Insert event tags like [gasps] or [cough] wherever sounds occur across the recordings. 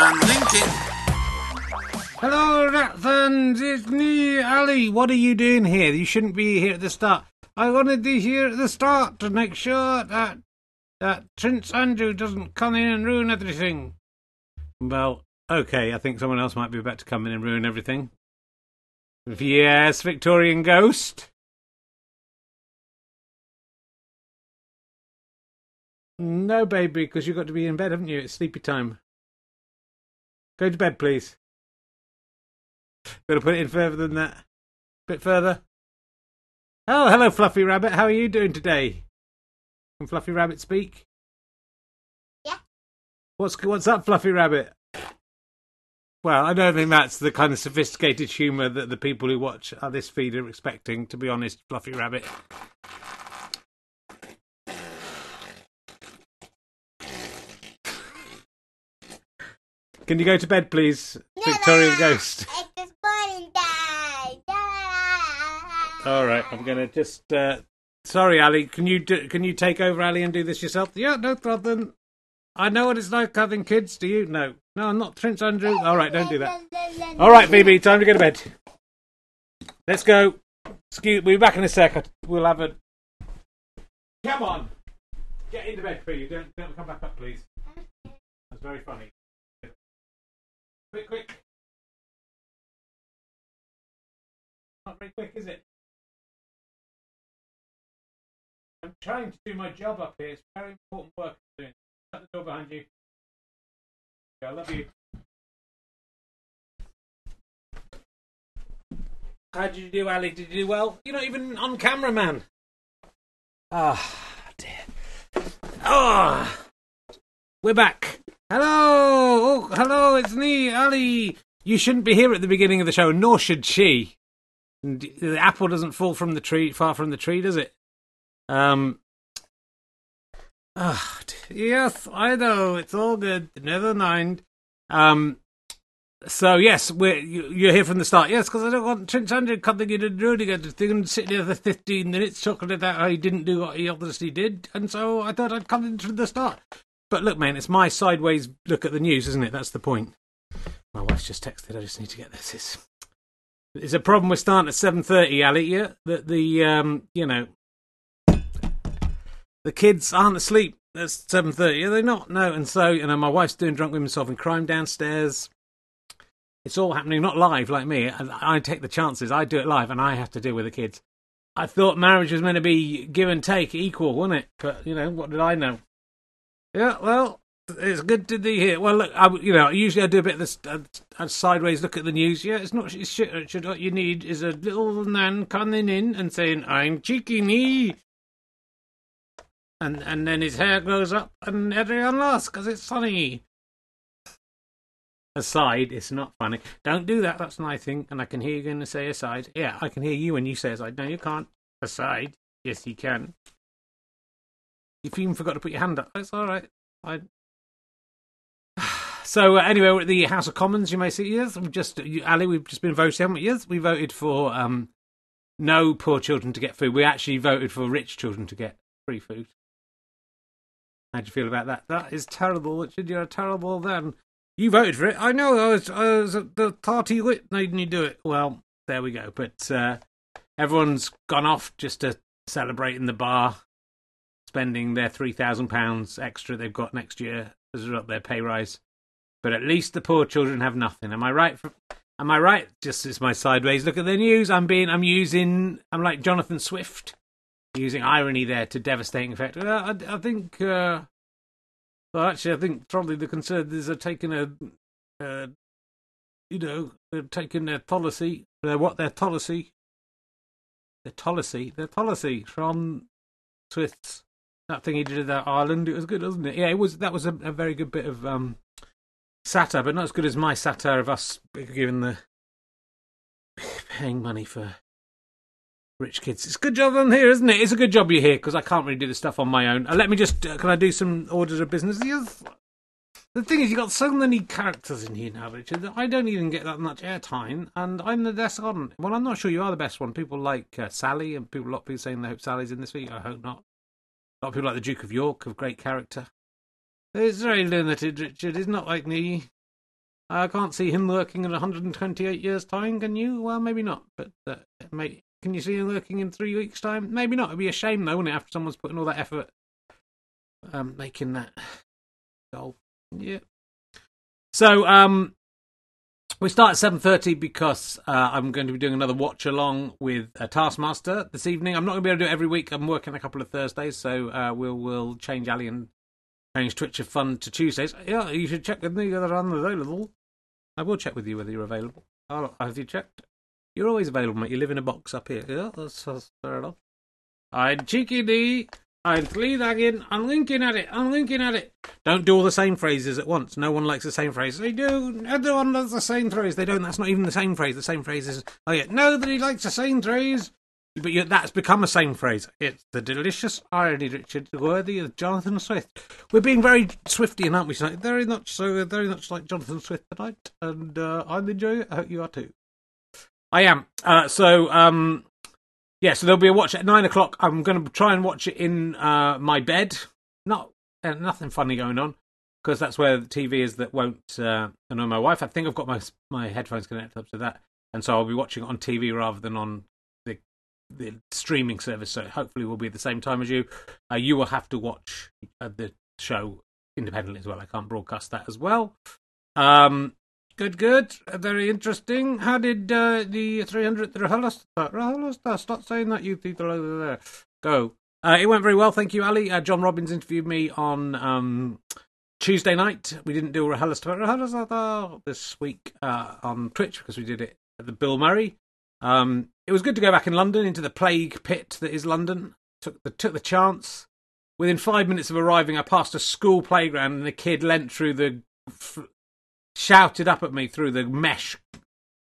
and linking. Hello, Rathans. It's me, Ally. What are you doing here? You shouldn't be here at the start. I wanted to here at the start to make sure that that Prince Andrew doesn't come in and ruin everything. Well, okay. I think someone else might be about to come in and ruin everything. Yes, Victorian Ghost. No, baby, because you've got to be in bed, haven't you? It's sleepy time. Go to bed, please. Got to put it in further than that. A bit further. Oh, hello, Fluffy Rabbit. How are you doing today? Can Fluffy Rabbit speak? Yeah. What's what's up, Fluffy Rabbit? Well, I don't think that's the kind of sophisticated humour that the people who watch uh, this feed are expecting. To be honest, Fluffy Rabbit. Can you go to bed, please, Victorian Ghost? It's morning time. All right, I'm gonna just. Uh, sorry, Ally. Can you do, can you take over, Ally, and do this yourself? Yeah, no problem. I know what it's like having kids. Do you? No, no, I'm not Prince Andrew. All right, don't do that. All right, BB, time to go to bed. Let's go. Excuse, we'll be back in a second. We'll have a. Come on, get into bed, for you. Don't don't come back up, please. That's very funny. Quick, quick. Not very quick, is it? I'm trying to do my job up here. It's very important work I'm doing. Shut the door behind you. Yeah, I love you. How did you do, Ally? Did you do well? You're not even on camera, man. Ah, dear. Ah, we're back. Hello, oh, hello, it's me, Ally. You shouldn't be here at the beginning of the show, nor should she. The apple doesn't fall from the tree, far from the tree, does it? Um. Ah, yes, I know. It's all good. Never mind. Um. So yes, we're you, you're here from the start. Yes, because I don't want Prince Andrew coming in and ruining everything and sitting there for fifteen minutes talking about how he didn't do what he obviously did, and so I thought I'd come in from the start. But look, man, it's my sideways look at the news, isn't it? That's the point. My wife's just texted. I just need to get this. It's, it's a problem. We're starting at seven thirty, Ally. Yeah, that the um, you know, the kids aren't asleep. It's seven thirty. Are they not? No. And so you know, my wife's doing drunk women solving crime downstairs. It's all happening not live like me. I, I take the chances. I do it live, and I have to deal with the kids. I thought marriage was meant to be give and take, equal, wasn't it? But you know, what did I know? Yeah, well, it's good to be here. Well, look, I, you know, usually I do a bit of this uh, a sideways look at the news. Yeah, it's not it's shit. What you need is a little man coming in and saying, "I'm cheeky me," and and then his hair grows up and everyone laughs because it's funny. Aside, it's not funny. Don't do that. That's my thing. And I can hear you going to say aside. Yeah, I can hear you when you say aside. No, you can't. Aside. Yes, you can. You've even forgot to put your hand up. It's all right. I. [sighs] So uh, anyway, we're at the House of Commons. You may see. Yes, we've just you, Ali. We've just been voting. Haven't we? Yes, we voted for um, no poor children to get food. We actually voted for rich children to get free food. How do you feel about that? That is terrible, Richard. You're a terrible then. You voted for it. I know. I was, I was the party lit made me do it. Well, there we go. But uh, everyone's gone off just to celebrate in the bar, spending their three thousand pounds extra they've got next year as a result of their pay rise. But at least the poor children have nothing. Am I right? For, am I right? Just as my sideways look at the news. I'm being. I'm using. I'm like Jonathan Swift, using irony there to devastating effect. Uh, I, I think. Uh, well, actually, I think probably the Conservatives are taking a, uh, you know, they're taking their policy, their what their policy, their policy, their policy from Swift's that thing he did at that Ireland. It was good, wasn't it? Yeah, it was. That was a, a very good bit of um, satire, but not as good as my satire of us giving the paying money for rich kids. It's a good job I'm here, isn't it? It's a good job you're here because I can't really do the stuff on my own. Uh, let me just. Uh, can I do some orders of business? Yes. The thing is, you've got so many characters in here now, Richard, that I don't even get that much airtime, and I'm the best one. Well, I'm not sure you are the best one. People like uh, Sally, and people, a lot of people saying they hope Sally's in this week. I hope not. A lot of people like the Duke of York, of great character. It's very limited, Richard. It's not like me. I can't see him working in 128 years' time, can you? Well, maybe not. But uh, may, can you see him working in three weeks' time? Maybe not. It'd be a shame, though, wouldn't it, after someone's putting all that effort um, making that goal. Yeah. So, um, we start at 7.30 because uh, I'm going to be doing another watch along with uh, Taskmaster this evening. I'm not going to be able to do it every week. I'm working a couple of Thursdays, so uh, we'll we'll change Ally and change Twitch of Fun to Tuesdays. Yeah, you should check with me whether I'm available. I will check with you whether you're available. Have you checked? You're always available, mate. You live in a box up here. Yeah, that's, that's fair enough. I'm cheeky D. I'm Clean again. I'm linking at it. I'm linking at it. Don't do all the same phrases at once. No one likes the same phrase. They do. Everyone does the same phrase. They don't. That's not even the same phrase. The same phrase is, oh yeah, nobody likes the same phrase. But you, that's become a same phrase. It's the delicious irony, Richard, worthy of Jonathan Swift. We're being very Swiftian, aren't we? Tonight? Very much so. Very much like Jonathan Swift tonight, and uh, I'm enjoying it. I hope you are too. I am. Uh, so, um, yeah, so there'll be a watch at nine o'clock. I'm going to try and watch it in uh, my bed. Not uh, nothing funny going on because that's where the TV is that won't uh, annoy my wife. I think I've got my my headphones connected up to that, and so I'll be watching it on TV rather than on the the streaming service. So hopefully, we'll be at the same time as you. Uh, you will have to watch uh, the show independently as well. I can't broadcast that as well. Um, Good, good. Very interesting. How did uh, the 300th RHLSTP, RHLSTP, stop saying that, you people over there, go? Uh, it went very well, thank you, Ally. Uh, John Robbins interviewed me on um, Tuesday night. We didn't do RHLSTP this week uh, on Twitch because we did it at the Bill Murray. Um, it was good to go back in London into the plague pit that is London. Took the took the chance. Within five minutes of arriving, I passed a school playground and a kid leant through the shouted up at me through the mesh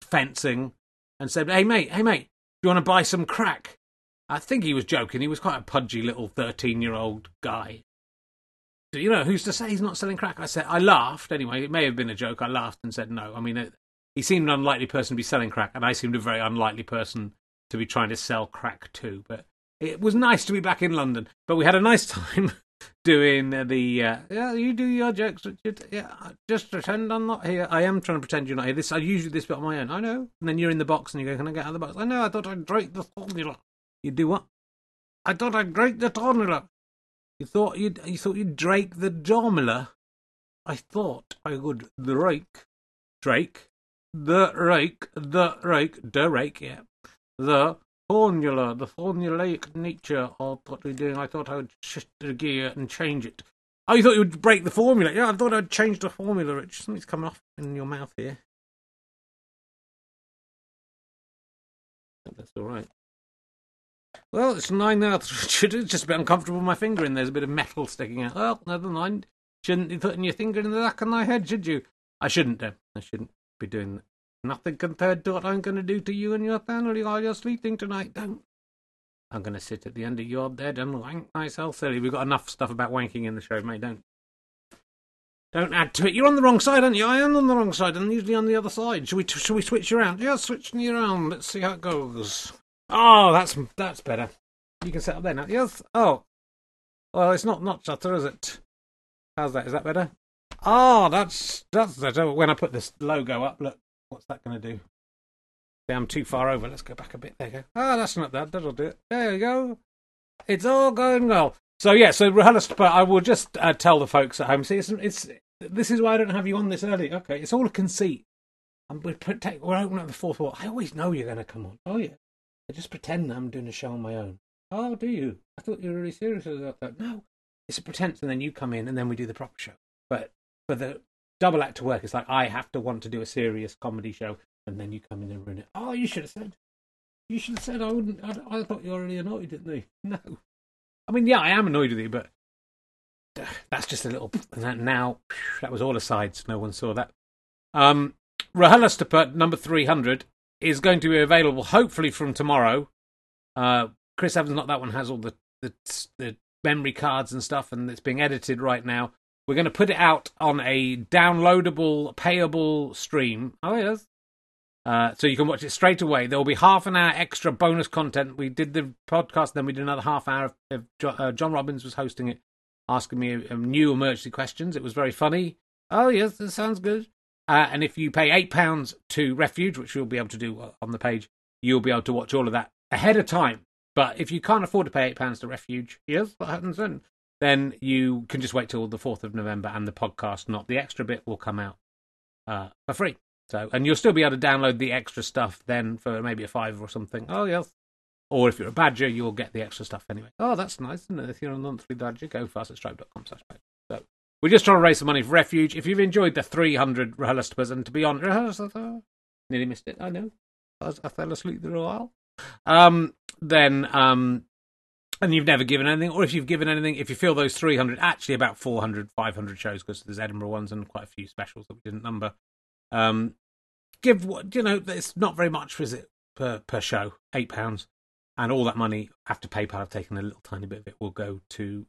fencing and said, Hey, mate, hey, mate, do you want to buy some crack? I think he was joking. He was quite a pudgy little 13 year old guy. So, you know, who's to say he's not selling crack? I said, I laughed anyway. It may have been a joke. I laughed and said no. I mean, it, he seemed an unlikely person to be selling crack, and I seemed a very unlikely person to be trying to sell crack too. But it was nice to be back in London. But we had a nice [laughs] time doing the uh, yeah you do your jokes yeah just pretend I'm not here. I am trying to pretend you're not here. This I usually this bit on my own. I know. And then you're in the box and you go can I get out of the box? I know. I thought I'd break the formula. You do what? I thought I'd break the formula. You thought you'd you thought you'd drake the formula? I thought I would drake Drake the rake the rake the rake yeah the formula, the formulaic nature of what we're doing. I thought I would shift the gear and change it. Oh, you thought you would break the formula? Yeah, I thought I'd change the formula. Rich, something's coming off in your mouth here. That's all right. Well, it's nine now. It's [laughs] just a bit uncomfortable with my finger in. There's a bit of metal sticking out. Well, never mind. Shouldn't be putting your finger in the back of my head, should you? I shouldn't do. I shouldn't be doing that. Nothing compared to what I'm going to do to you and your family while you're sleeping tonight. Don't. I'm going to sit at the end of your bed and wank myself silly. We've got enough stuff about wanking in the show, mate. Don't. Don't add to it. You're on the wrong side, aren't you? I am on the wrong side, and usually on the other side. Should we? Should we switch around? Yeah, switching you around. Let's see how it goes. Oh, that's that's better. You can set up there now. Yes. Oh, well, it's not not shutter, is it? How's that? Is that better? Oh, that's that's better. When I put this logo up, look, What's that going to do? I'm too far over. Let's go back a bit. There you go. Ah, oh, that's not that. That'll do it. There you go. It's all going well. So yeah, so RHLSTP, I will just uh, tell the folks at home. See, it's, it's this is why I don't have you on this early. Okay, it's all a conceit. I'm we protect. We're opening up the fourth wall. I always know you're going to come on. Oh yeah, I just pretend I'm doing a show on my own. Oh, do you? I thought you were really serious about that. No, it's a pretense, and then you come in, and then we do the proper show. But for the double act to work. It's like I have to want to do a serious comedy show, and then you come in and ruin it. Oh, you should have said. You should have said I wouldn't. I, I thought you were already annoyed at me. [laughs] No, I mean, yeah, I am annoyed with you, but [sighs] that's just a little. Now that was all asides. No one saw that. Um, RHLSTP number three hundred is going to be available hopefully from tomorrow. Uh, Chris Evans, not that one, has all the, the the memory cards and stuff, and it's being edited right now. We're going to put it out on a downloadable, payable stream. Oh, yes. Uh, so you can watch it straight away. There will be half an hour extra bonus content. We did the podcast, then we did another half hour of, uh, John Robbins was hosting it, asking me um, new emergency questions. It was very funny. Oh, yes, that sounds good. Uh, and if you pay eight pounds to Refuge, which you'll be able to do uh, on the page, you'll be able to watch all of that ahead of time. But if you can't afford to pay eight pounds to Refuge, yes, what happens then. Then you can just wait till the fourth of November, and the podcast, not the extra bit, will come out uh, for free. So, and you'll still be able to download the extra stuff then for maybe a five or something. Oh yes. Or if you're a badger, you'll get the extra stuff anyway. Oh, that's nice, isn't it? If you're a monthly badger, gofasterstripe.com slash badger. So we're just trying to raise some money for refuge. If you've enjoyed the 300 RHLSTPs, and to be honest, nearly missed it, I know. I, fell asleep there a. Um, then, um, and you've never given anything, or if you've given anything, if you feel those 300, actually about 400, 500 shows, because there's Edinburgh ones and quite a few specials that we didn't number. Um, give what you know. It's not very much, is it, per per show? Eight pounds, and all that money after PayPal, I've taken a little tiny bit of it, will go to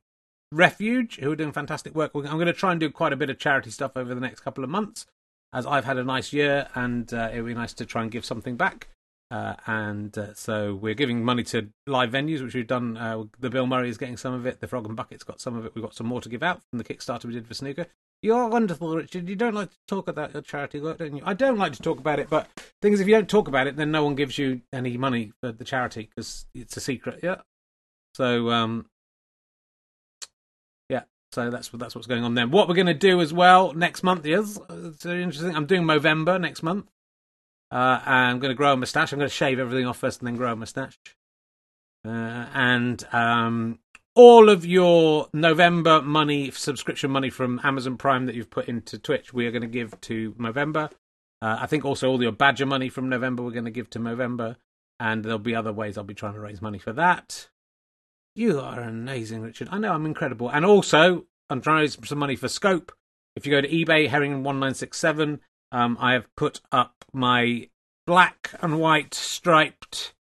Refuge, who are doing fantastic work. I'm going to try and do quite a bit of charity stuff over the next couple of months, as I've had a nice year, and uh, it would be nice to try and give something back. Uh, and uh, so we're giving money to live venues, which we've done. Uh, the Bill Murray is getting some of it. The Frog and Bucket's got some of it. We've got some more to give out from the Kickstarter we did for Snooker. You're wonderful, Richard. You don't like to talk about your charity work, don't you? I don't like to talk about it, but thing is, if you don't talk about it, then no one gives you any money for the charity because it's a secret. Yeah. So, um, yeah. So that's that's what's going on then. What we're going to do as well next month is it's very interesting. I'm doing Movember next month. Uh, I'm going to grow a moustache. I'm going to shave everything off first and then grow a moustache. Uh, and um, all of your November money, subscription money from Amazon Prime that you've put into Twitch, we are going to give to Movember. Uh, I think also all your Badger money from November we're going to give to Movember. And there'll be other ways I'll be trying to raise money for that. You are amazing, Richard. I know I'm incredible. And also, I'm trying to raise some money for Scope. If you go to eBay, Herring1967, um, I have put up my black and white striped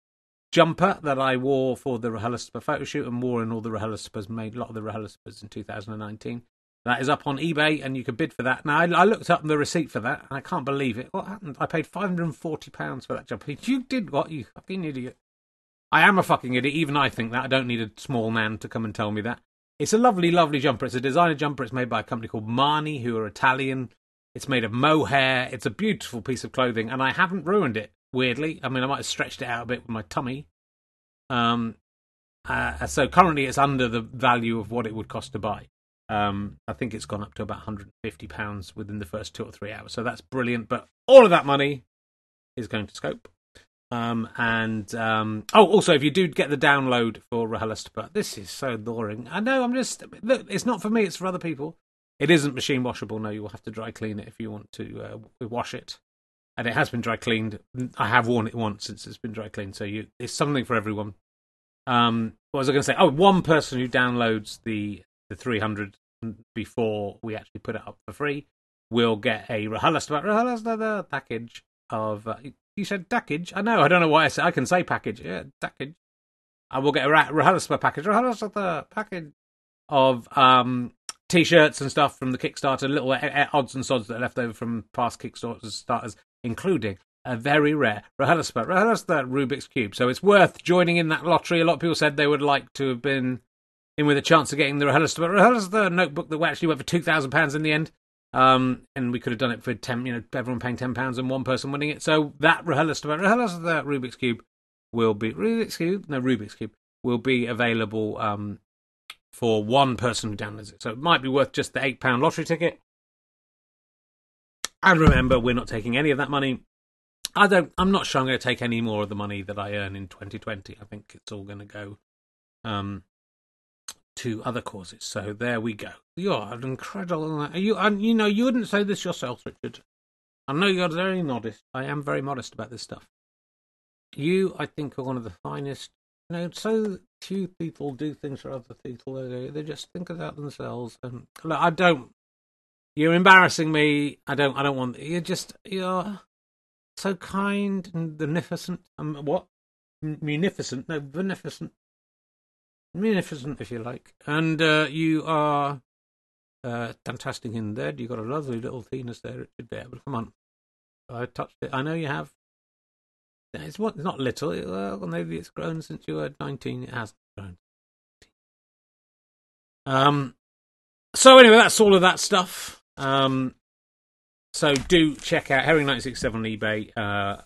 jumper that I wore for the RHLSTP photo shoot and wore in all the RHLSTPs, made a lot of the RHLSTPs in 2019. That is up on eBay and you can bid for that. Now, I, I looked up the receipt for that and I can't believe it. What happened? I paid £540 for that jumper. You did what, you fucking idiot. I am a fucking idiot. Even I think that. I don't need a small man to come and tell me that. It's a lovely, lovely jumper. It's a designer jumper. It's made by a company called Marni, who are Italian. It's made of mohair. It's a beautiful piece of clothing, and I haven't ruined it. Weirdly, I mean, I might have stretched it out a bit with my tummy. Um, uh, so currently, it's under the value of what it would cost to buy. Um, I think it's gone up to about 150 pounds within the first two or three hours. So that's brilliant. But all of that money is going to Scope. Um, and um, oh, also, if you do get the download for RHLSTP, this is so boring. I know. I'm just look. It's not for me. It's for other people. It isn't machine washable. No, you will have to dry clean it if you want to uh, wash it. And it has been dry cleaned. I have worn it once since it's been dry cleaned. So you, it's something for everyone. Um, what was I going to say? Oh, one person who downloads the the 300 before we actually put it up for free will get a RHLSTP package of. Uh, you said package? I know. I don't know why I said. I can say package. Yeah, package. I will get a RHLSTP package. RHLSTP package of um t-shirts and stuff from the Kickstarter, little odds and sods that are left over from past Kickstarters, starters, including a very rare RHLSTP, RHLSTP Rubik's Cube. So it's worth joining in that lottery. A lot of people said they would like to have been in with a chance of getting the RHLSTP, RHLSTP notebook that actually went for £2,000 in the end. Um, and we could have done it for 10, you know, everyone paying £10 and one person winning it. So that RHLSTP, RHLSTP Rubik's Cube will be, Rubik's Cube? No, Rubik's Cube will be available um, for one person who downloads it. So it might be worth just the £8 lottery ticket. And remember, we're not taking any of that money. I don't. I'm not sure I'm going to take any more of the money that I earn in 2020. I think it's all going to go um, to other causes. So there we go. You're an incredible. You, and you know, you wouldn't say this yourself, Richard. I know you're very modest. I am very modest about this stuff. You, I think, are one of the finest you know, so few people do things for other people. They, they just think about themselves. And look, I don't. You're embarrassing me. I don't. I don't want. You're just. You're so kind and beneficent. Um, what? Munificent? No, beneficent. Munificent, if you like. And uh, you are uh, fantastic in there. You've got a lovely little penis there, It Richard. There, but come on. I touched it. I know you have. It's what not little. Well, maybe it's grown since you were nineteen. It has grown. Um. So anyway, that's all of that stuff. Um. so do check out Herring ninety six seven on eBay. Uh,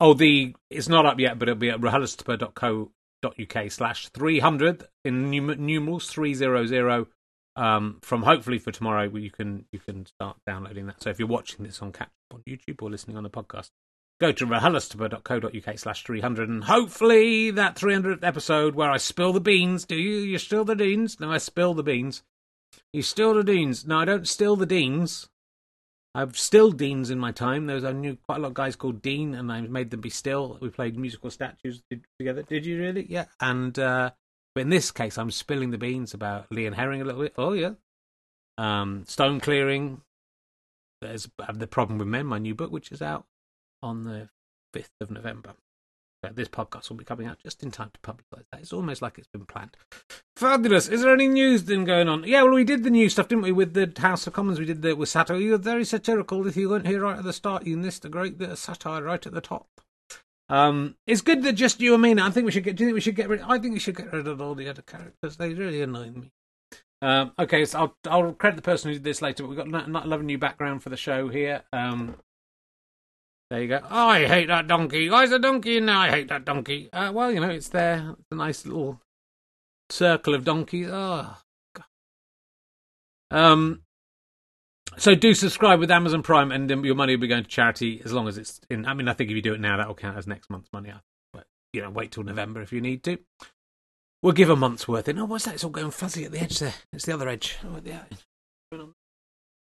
oh, the it's not up yet, but it'll be at rhlstp.co.uk slash three hundred in num- numerals three zero zero. Um, from hopefully for tomorrow, you can you can start downloading that. So if you're watching this on catch on YouTube or listening on the podcast, go to rhlstp.co.uk slash 300 and hopefully that 300th episode where I spill the beans. Do you? You still the beans? No, I spill the beans. You still the deans. No, I don't still the deans. I've stilled deans in my time. There was I knew quite a lot of guys called Dean, and I made them be still. We played musical statues together. Did you really? Yeah. And uh, but in this case, I'm spilling the beans about Lee and Herring a little bit. Oh yeah. Um, stone clearing. There's the problem with men. My new book, which is out on the fifth of November. Uh, this podcast will be coming out just in time to publicise that. It's almost like it's been planned. Fabulous. Is there any news then going on? Yeah, well, we did the new stuff, didn't we, with the House of Commons? We did the with satire. You were very satirical. If you weren't here right at the start, you missed a great bit of satire right at the top. Um, it's good that just you and me. Now. I think we should get. Do you think we should get rid? I think we should get rid of all the other characters. They really annoy me. Um, okay, so I'll I'll credit the person who did this later. But we've got not not lovely new background for the show here. Um, there you go. Oh, I hate that donkey. Why is a donkey in there? I hate that donkey. Uh, well, you know, it's there. It's a nice little circle of donkeys. Oh, God. Um, so do subscribe with Amazon Prime, and your money will be going to charity as long as it's in. I mean, I think if you do it now, that will count as next month's money. But you know, wait till November if you need to. We'll give a month's worth in. Oh, what's that? It's all going fuzzy at the edge there. It's the other edge. Oh.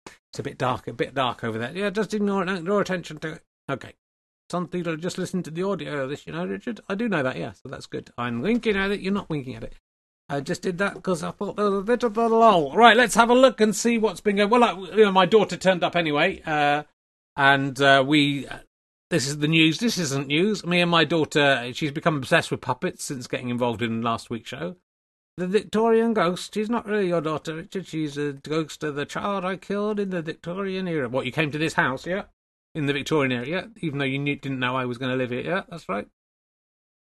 It's a bit dark, a bit dark over there. Yeah, just ignore it. Draw attention to it. Okay. Some people just listen to the audio of this, you know, Richard. I do know that, yeah, so that's good. I'm winking at it, you're not winking at it. I just did that because I thought there was a bit of a lull. Right, let's have a look and see what's been going. Well, I, you know, my daughter turned up anyway, uh, and uh, we. Uh, this is the news. This isn't news. Me and my daughter, she's become obsessed with puppets since getting involved in last week's show. The Victorian ghost. She's not really your daughter, Richard. She's a ghost of the child I killed in the Victorian era. What, you came to this house, yeah? In the Victorian area, even though you knew, didn't know I was going to live here. Yeah, that's right.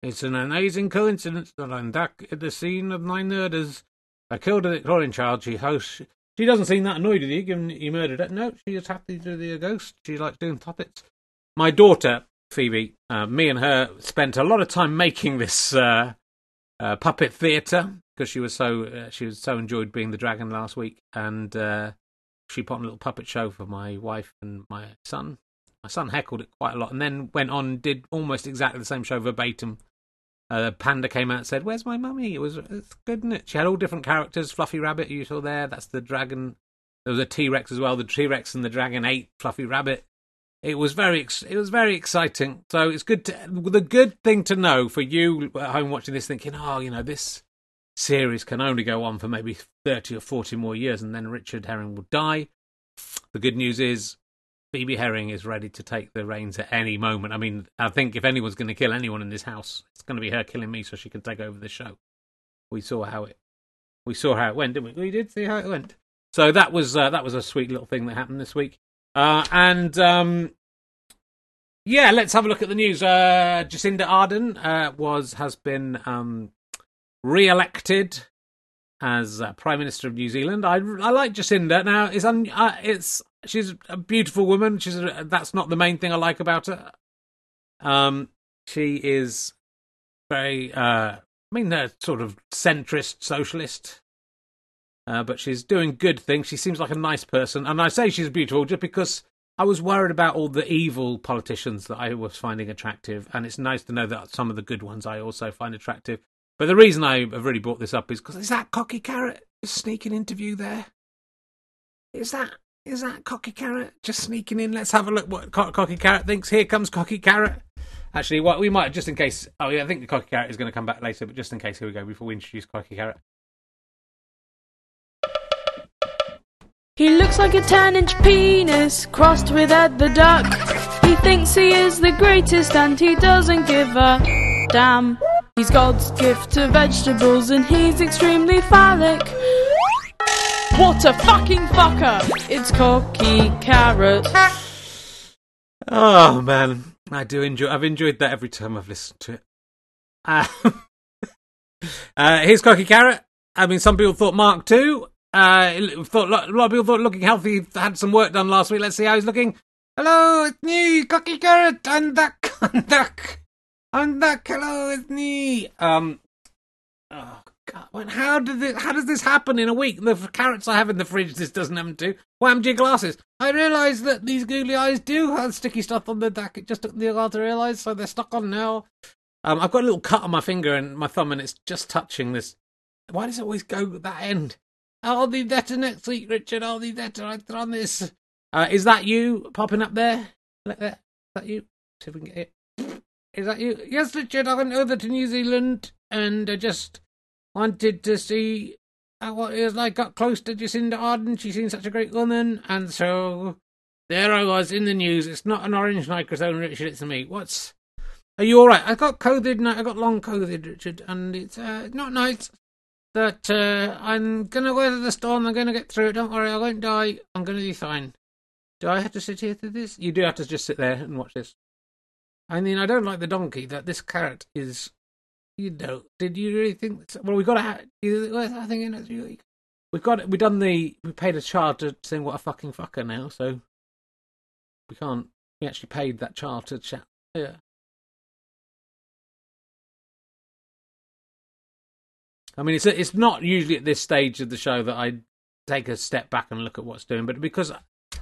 It's an amazing coincidence that I'm back at the scene of my murders. I killed a Victorian child. She hosts. She doesn't seem that annoyed with you, given you murdered her. No, she is happy to be a ghost. She likes doing puppets. My daughter, Phoebe, uh, me and her spent a lot of time making this uh, uh, puppet theatre because she was so uh, she was so enjoyed being the dragon last week, and uh, she put on a little puppet show for my wife and my son my son heckled it quite a lot, and then went on did almost exactly the same show verbatim. Uh, Panda came out and said, "Where's my mummy?" It was it's good, isn't it? She had all different characters. Fluffy Rabbit, you saw there. That's the dragon. There was a T Rex as well. The T Rex and the dragon ate Fluffy Rabbit. It was very, it was very exciting. So it's good. To, the good thing to know for you at home watching this, thinking, "Oh, you know, this series can only go on for maybe thirty or forty more years, and then Richard Herring will die." The good news is Phoebe Herring is ready to take the reins at any moment. I mean, I think if anyone's going to kill anyone in this house, it's going to be her killing me so she can take over the show. We saw how it, we saw how it went, didn't we? We did see how it went. So that was uh, that was a sweet little thing that happened this week. Uh, and um, yeah, let's have a look at the news. Uh, Jacinda Ardern uh, was has been um, re-elected as uh, Prime Minister of New Zealand. I, I like Jacinda. Now it's un, uh, it's she's a beautiful woman. She's a, that's not the main thing I like about her. Um, she is very, uh, I mean, a sort of centrist socialist. Uh, but she's doing good things. She seems like a nice person, and I say she's beautiful just because I was worried about all the evil politicians that I was finding attractive, and it's nice to know that some of the good ones I also find attractive. But the reason I have really brought this up is because is that cocky carrot sneaking interview there? Is that is that Cocky Carrot just sneaking in? Let's have a look what Co- Cocky Carrot thinks. Here comes Cocky Carrot. Actually, what we might just in case. Oh yeah, I think the Cocky Carrot is going to come back later, but just in case, here we go before we introduce Cocky Carrot. He looks like a 10 inch penis crossed with Ed the Duck. He thinks he is the greatest and he doesn't give a damn. He's God's gift to vegetables and he's extremely phallic. What a fucking fucker! It's Cocky Carrot. Oh man, I do enjoy. I've enjoyed that every time I've listened to it. Uh, [laughs] uh, here's Cocky Carrot. I mean, some people thought Mark too. Uh, thought a lot of people thought looking healthy. Had some work done last week. Let's see how he's looking. Hello, it's me, Cocky Carrot. I'm back. I'm back. Hello, it's me. Um. How did it? How does this happen in a week? The carrots I have in the fridge, this doesn't happen to. Whammed your glasses. I realise that these googly eyes do have sticky stuff on the back. It just took me a while to realise, so they're stuck on now. Um, I've got a little cut on my finger and my thumb, and it's just touching this. Why does it always go that end? I'll be better next week, Richard. I'll be better on this. Uh, is that you popping up there? Like that? Is that you? See if we can get it. Is that you? Yes, Richard. I went over to New Zealand and I just wanted to see what it was like. Got close to Jacinda Ardern. She seemed such a great woman, and so there I was in the news. It's not an orange microphone, Richard. It's me. What's? Are you all right? I got COVID. I got long COVID, Richard, and it's uh, not nice that uh, I'm gonna weather the storm. I'm gonna get through it. Don't worry, I won't die. I'm gonna be fine. Do I have to sit here through this? You do have to just sit there and watch this. I mean, I don't like the donkey. That this carrot is, you know. Did you really think? Well, we got to have. I think it's really. We've got. We done the. We paid a child to sing "What a fucking fucker" now, so we can't. We actually paid that child to chat. Yeah. I mean, it's it's not usually at this stage of the show that I take a step back and look at what's doing, but because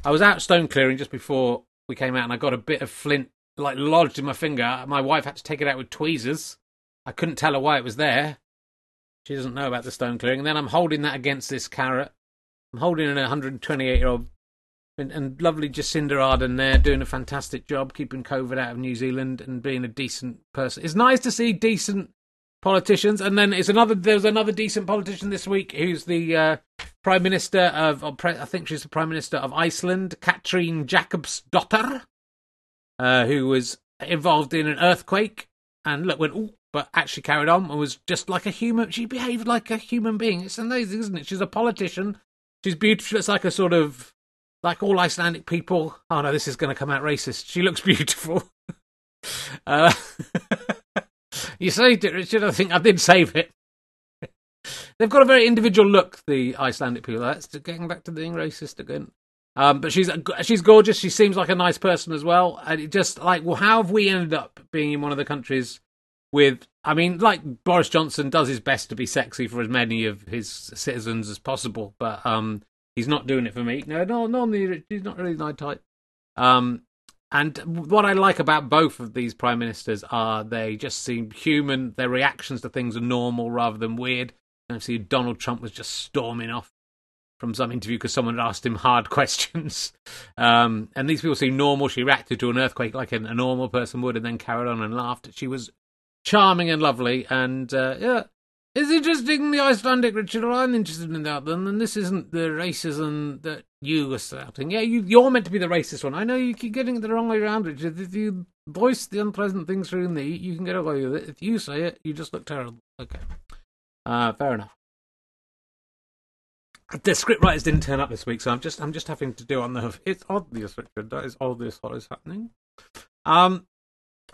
I was out stone clearing just before we came out, and I got a bit of flint like lodged in my finger. My wife had to take it out with tweezers. I couldn't tell her why it was there. She doesn't know about the stone clearing. And then I'm holding that against this carrot. I'm holding an 128 year old and, and, lovely Jacinda Ardern there doing a fantastic job keeping COVID out of New Zealand and being a decent person. It's nice to see decent politicians, and then it's another. There's another decent politician this week who's the uh, prime minister of. I think she's the prime minister of Iceland, Katrín Jakobsdóttir, uh, who was involved in an earthquake and look went. Ooh, but actually carried on and was just like a human. She behaved like a human being. It's amazing, isn't it? She's a politician. She's beautiful. It's like a sort of like all Icelandic people. Oh no, this is going to come out racist. She looks [laughs] beautiful. uh, [laughs] you saved it, Richard. I think I did save it. They've got a very individual look, the Icelandic people. That's getting back to being racist again. Um, but she's she's gorgeous. She seems like a nice person as well. And it just like, well, how have we ended up being in one of the countries with? I mean, like Boris Johnson does his best to be sexy for as many of his citizens as possible, but um, he's not doing it for me. No, no, no, he's not really my type. Um, and what I like about both of these prime ministers are they just seem human. Their reactions to things are normal rather than weird. And I see Donald Trump was just storming off from some interview because someone had asked him hard [laughs] questions. Um, and these people seem normal. She reacted to an earthquake like a, a, normal person would and then carried on and laughed. She was charming and lovely. And uh, yeah, it's interesting, the Icelandic Richard. I'm interested in that. And this isn't the racism that you were shouting. Yeah, you, you're meant to be the racist one. I know you keep getting it the wrong way around, Richard. If you voice the unpleasant things through me, you can get away with it. If you say it, you just look terrible. Okay. Uh, fair enough. The script writers didn't turn up this week, so I'm just I'm just having to do on the. [laughs] It's obvious, Richard. That is obvious what is happening. Um,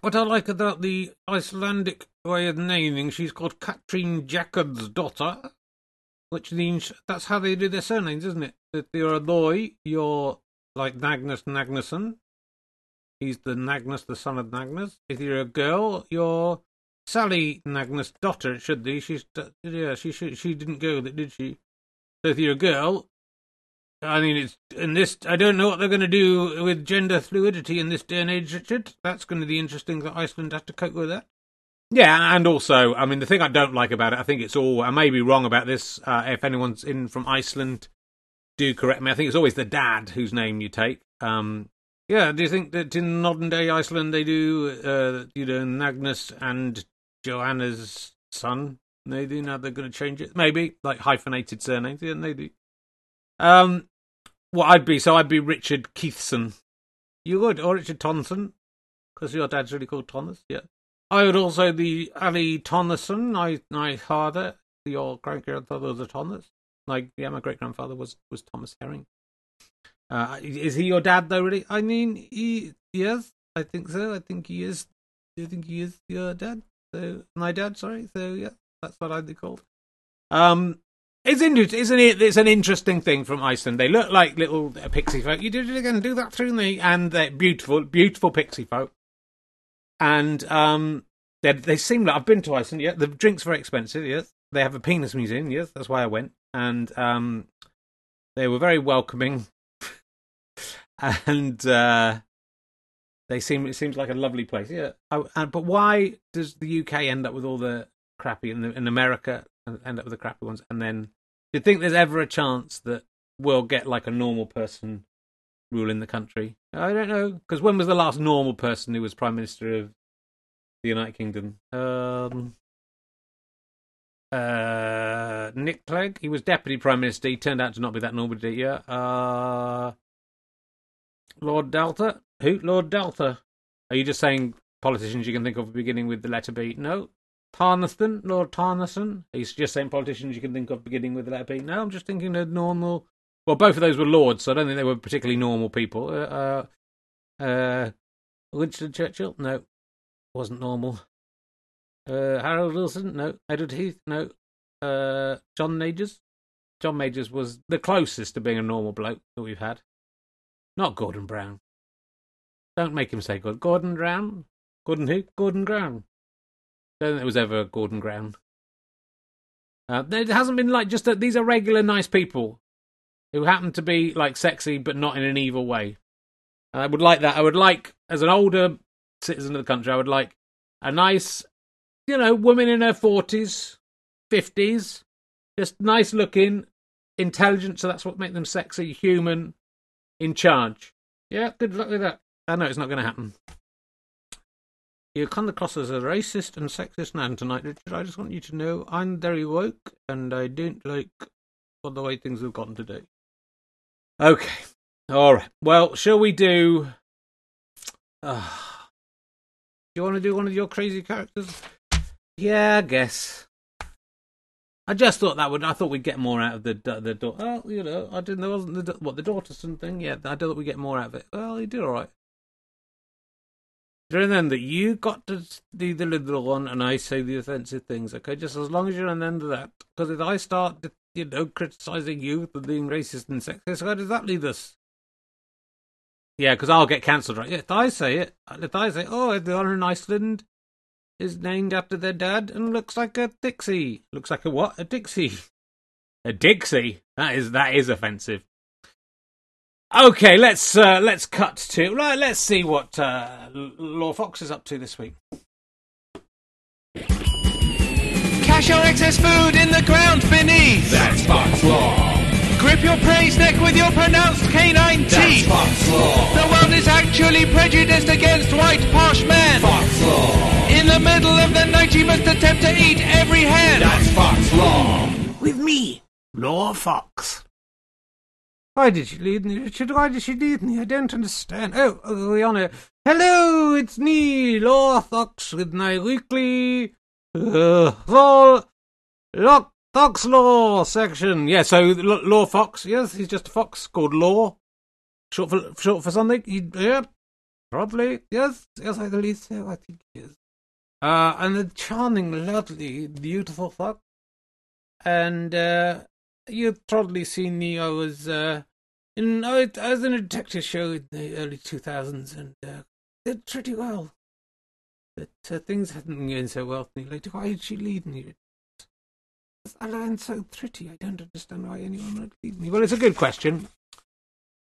what I like about the Icelandic way of naming, she's called Katrín Jakobsdóttir, which means that's how they do their surnames, isn't it? If you're a boy, you're like Magnus Magnusson. He's the Magnus, the son of Magnus. If you're a girl, you're Sally Magnus' daughter. Should be. She's uh, yeah. She she, she didn't go with it, did she? So if you're a girl, I mean, it's in this. I don't know what they're going to do with gender fluidity in this day and age, Richard. That's going to be interesting that Iceland has to cope with that. Yeah, and also, I mean, the thing I don't like about it, I think it's all. I may be wrong about this. Uh, if anyone's in from Iceland, do correct me. I think it's always the dad whose name you take. Um, yeah, do you think that in modern day Iceland they do, uh, you know, Magnus and Joanna's son? Maybe now they're going to change it. Maybe like hyphenated surnames. Yeah, maybe. Um, what I'd be, so I'd be Richard Keithson. You would, or Richard Tonson, because your dad's really called Thomas. Yeah. I would also be Ally Tonneson, my my father. Your great grandfather was a Thomas. Like, yeah, my great grandfather was was Thomas Herring. Uh, is he your dad though? Really? I mean, he yes, I think so. I think he is. I think he is your dad. So my dad, sorry. So yeah, that's what I'd be called. Um, It's interesting, isn't it? It's an interesting thing from Iceland. They look like little uh, pixie folk. You did it again. Do that through me, and they're beautiful, beautiful pixie folk. And um, they they seem like I've been to Iceland. Yeah, the drinks very expensive. Yes, they have a penis museum. Yes, that's why I went. And um, they were very welcoming, [laughs] and uh, they seem it seems like a lovely place. Yeah, oh, and, but why does the UK end up with all the crappy in America end up with the crappy ones? And then, do you think there's ever a chance that we'll get like a normal person ruling the country? I don't know because when was the last normal person who was prime minister of the United Kingdom? Um, uh, Nick Clegg. He was deputy prime minister. He turned out to not be that normal, did he? Yeah. Uh, Lord Delta. Who? Lord Delta. Are you just saying politicians you can think of beginning with the letter B? No. Tarnathan, Lord Tarnathan. He's just saying politicians you can think of beginning with the letter B. No, I'm just thinking of normal. Well, both of those were lords, so I don't think they were particularly normal people. Uh, uh, uh Winston Churchill? No, wasn't normal. Uh, Harold Wilson? No. Edward Heath? No. Uh, John Majors? John Majors was the closest to being a normal bloke that we've had. Not Gordon Brown. Don't make him say good. Gordon Brown? Gordon who? Gordon Brown. Don't think it was ever Gordon Brown. Uh, it hasn't been like just that these are regular nice people who happen to be like sexy but not in an evil way. I would like that. I would like, as an older citizen of the country, I would like a nice, you know, woman in her 40s, 50s, just nice looking, intelligent, so that's what makes them sexy, human, in charge. Yeah, good luck with that. I know it's not going to happen. You come across as a racist and sexist man tonight, Richard. I just want you to know I'm very woke and I don't like what the way things have gotten today. Okay. All right. Well, shall we do. [sighs] Uh, do you want to do one of your crazy characters? Yeah, I guess. I just thought that would. I thought we'd get more out of the the daughter. You know, I didn't. There wasn't the what the Daughterson thing. Yeah, I thought we'd get more out of it. Well, he did all right. Remember that you got to do the liberal one, and I say the offensive things. Okay, just as long as you remember that. Because if I start, you know, criticizing you for being racist and sexist, where does that lead us? Yeah, because I'll get cancelled, right? If I say it, if I say, oh, the one in Iceland is named after their dad and looks like a Dixie. Looks like a what? A Dixie. [laughs] A Dixie. That is that is offensive. Okay, let's uh, let's cut to right. Let's see what uh, Law Fox is up to this week. Cache your excess food in the ground beneath. That's Fox Law. Grip your prey's neck with your pronounced canine teeth. That's teeth. Fox Law. The world is actually prejudiced against white posh men. Fox Law. In the middle of the night, you must attempt to eat every hen. That's Fox Law. With me, Law Fox. Why did she leave me, Richard? Why did she leave me? I don't understand. Oh, oh Rihanna. Hello, it's me, Fox, with my weekly uh, Fox Law section. Yeah, so Law Fox. Yes, he's just a fox called Law. Short for short for something. He, yeah, probably. Yes, yes, I believe so. I think he is. Uh, and a charming, lovely, beautiful fox. And uh, you've probably seen me. I was uh, in. I, I was in a detective show in the early two thousands, and uh, did pretty well. But uh, things hadn't been going so well for me later. Why did she leave me? I am so pretty. I don't understand why anyone would leave me. Well, it's a good question.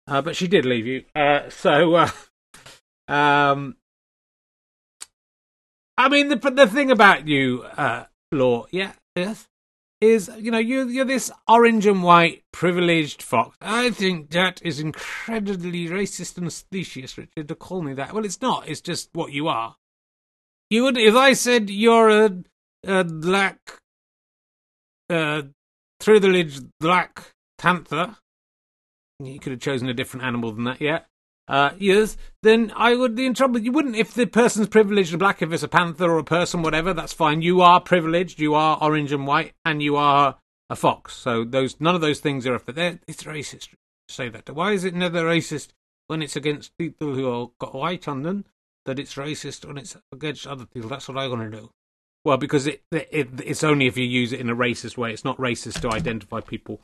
Uh, but she did leave you. Uh, so, uh, [laughs] um, I mean, the the thing about you, uh, Law, yeah, yes, is you know you you're this orange and white privileged fox. I think that is incredibly racist and specious, Richard, to call me that. Well, it's not. It's just what you are. You would if I said you're a, a black, uh, through the ledge black panther. You could have chosen a different animal than that, yeah. Uh, yes, then I would be in trouble. You wouldn't if the person's privileged and black, if it's a panther or a person, whatever, that's fine. You are privileged, you are orange and white, and you are a fox. So those none of those things are there. It's racist to say that. Why is it never racist when it's against people who are got white on them? That it's racist when it's against other people. That's what I want to know. Well, because it, it it's only if you use it in a racist way. It's not racist to identify people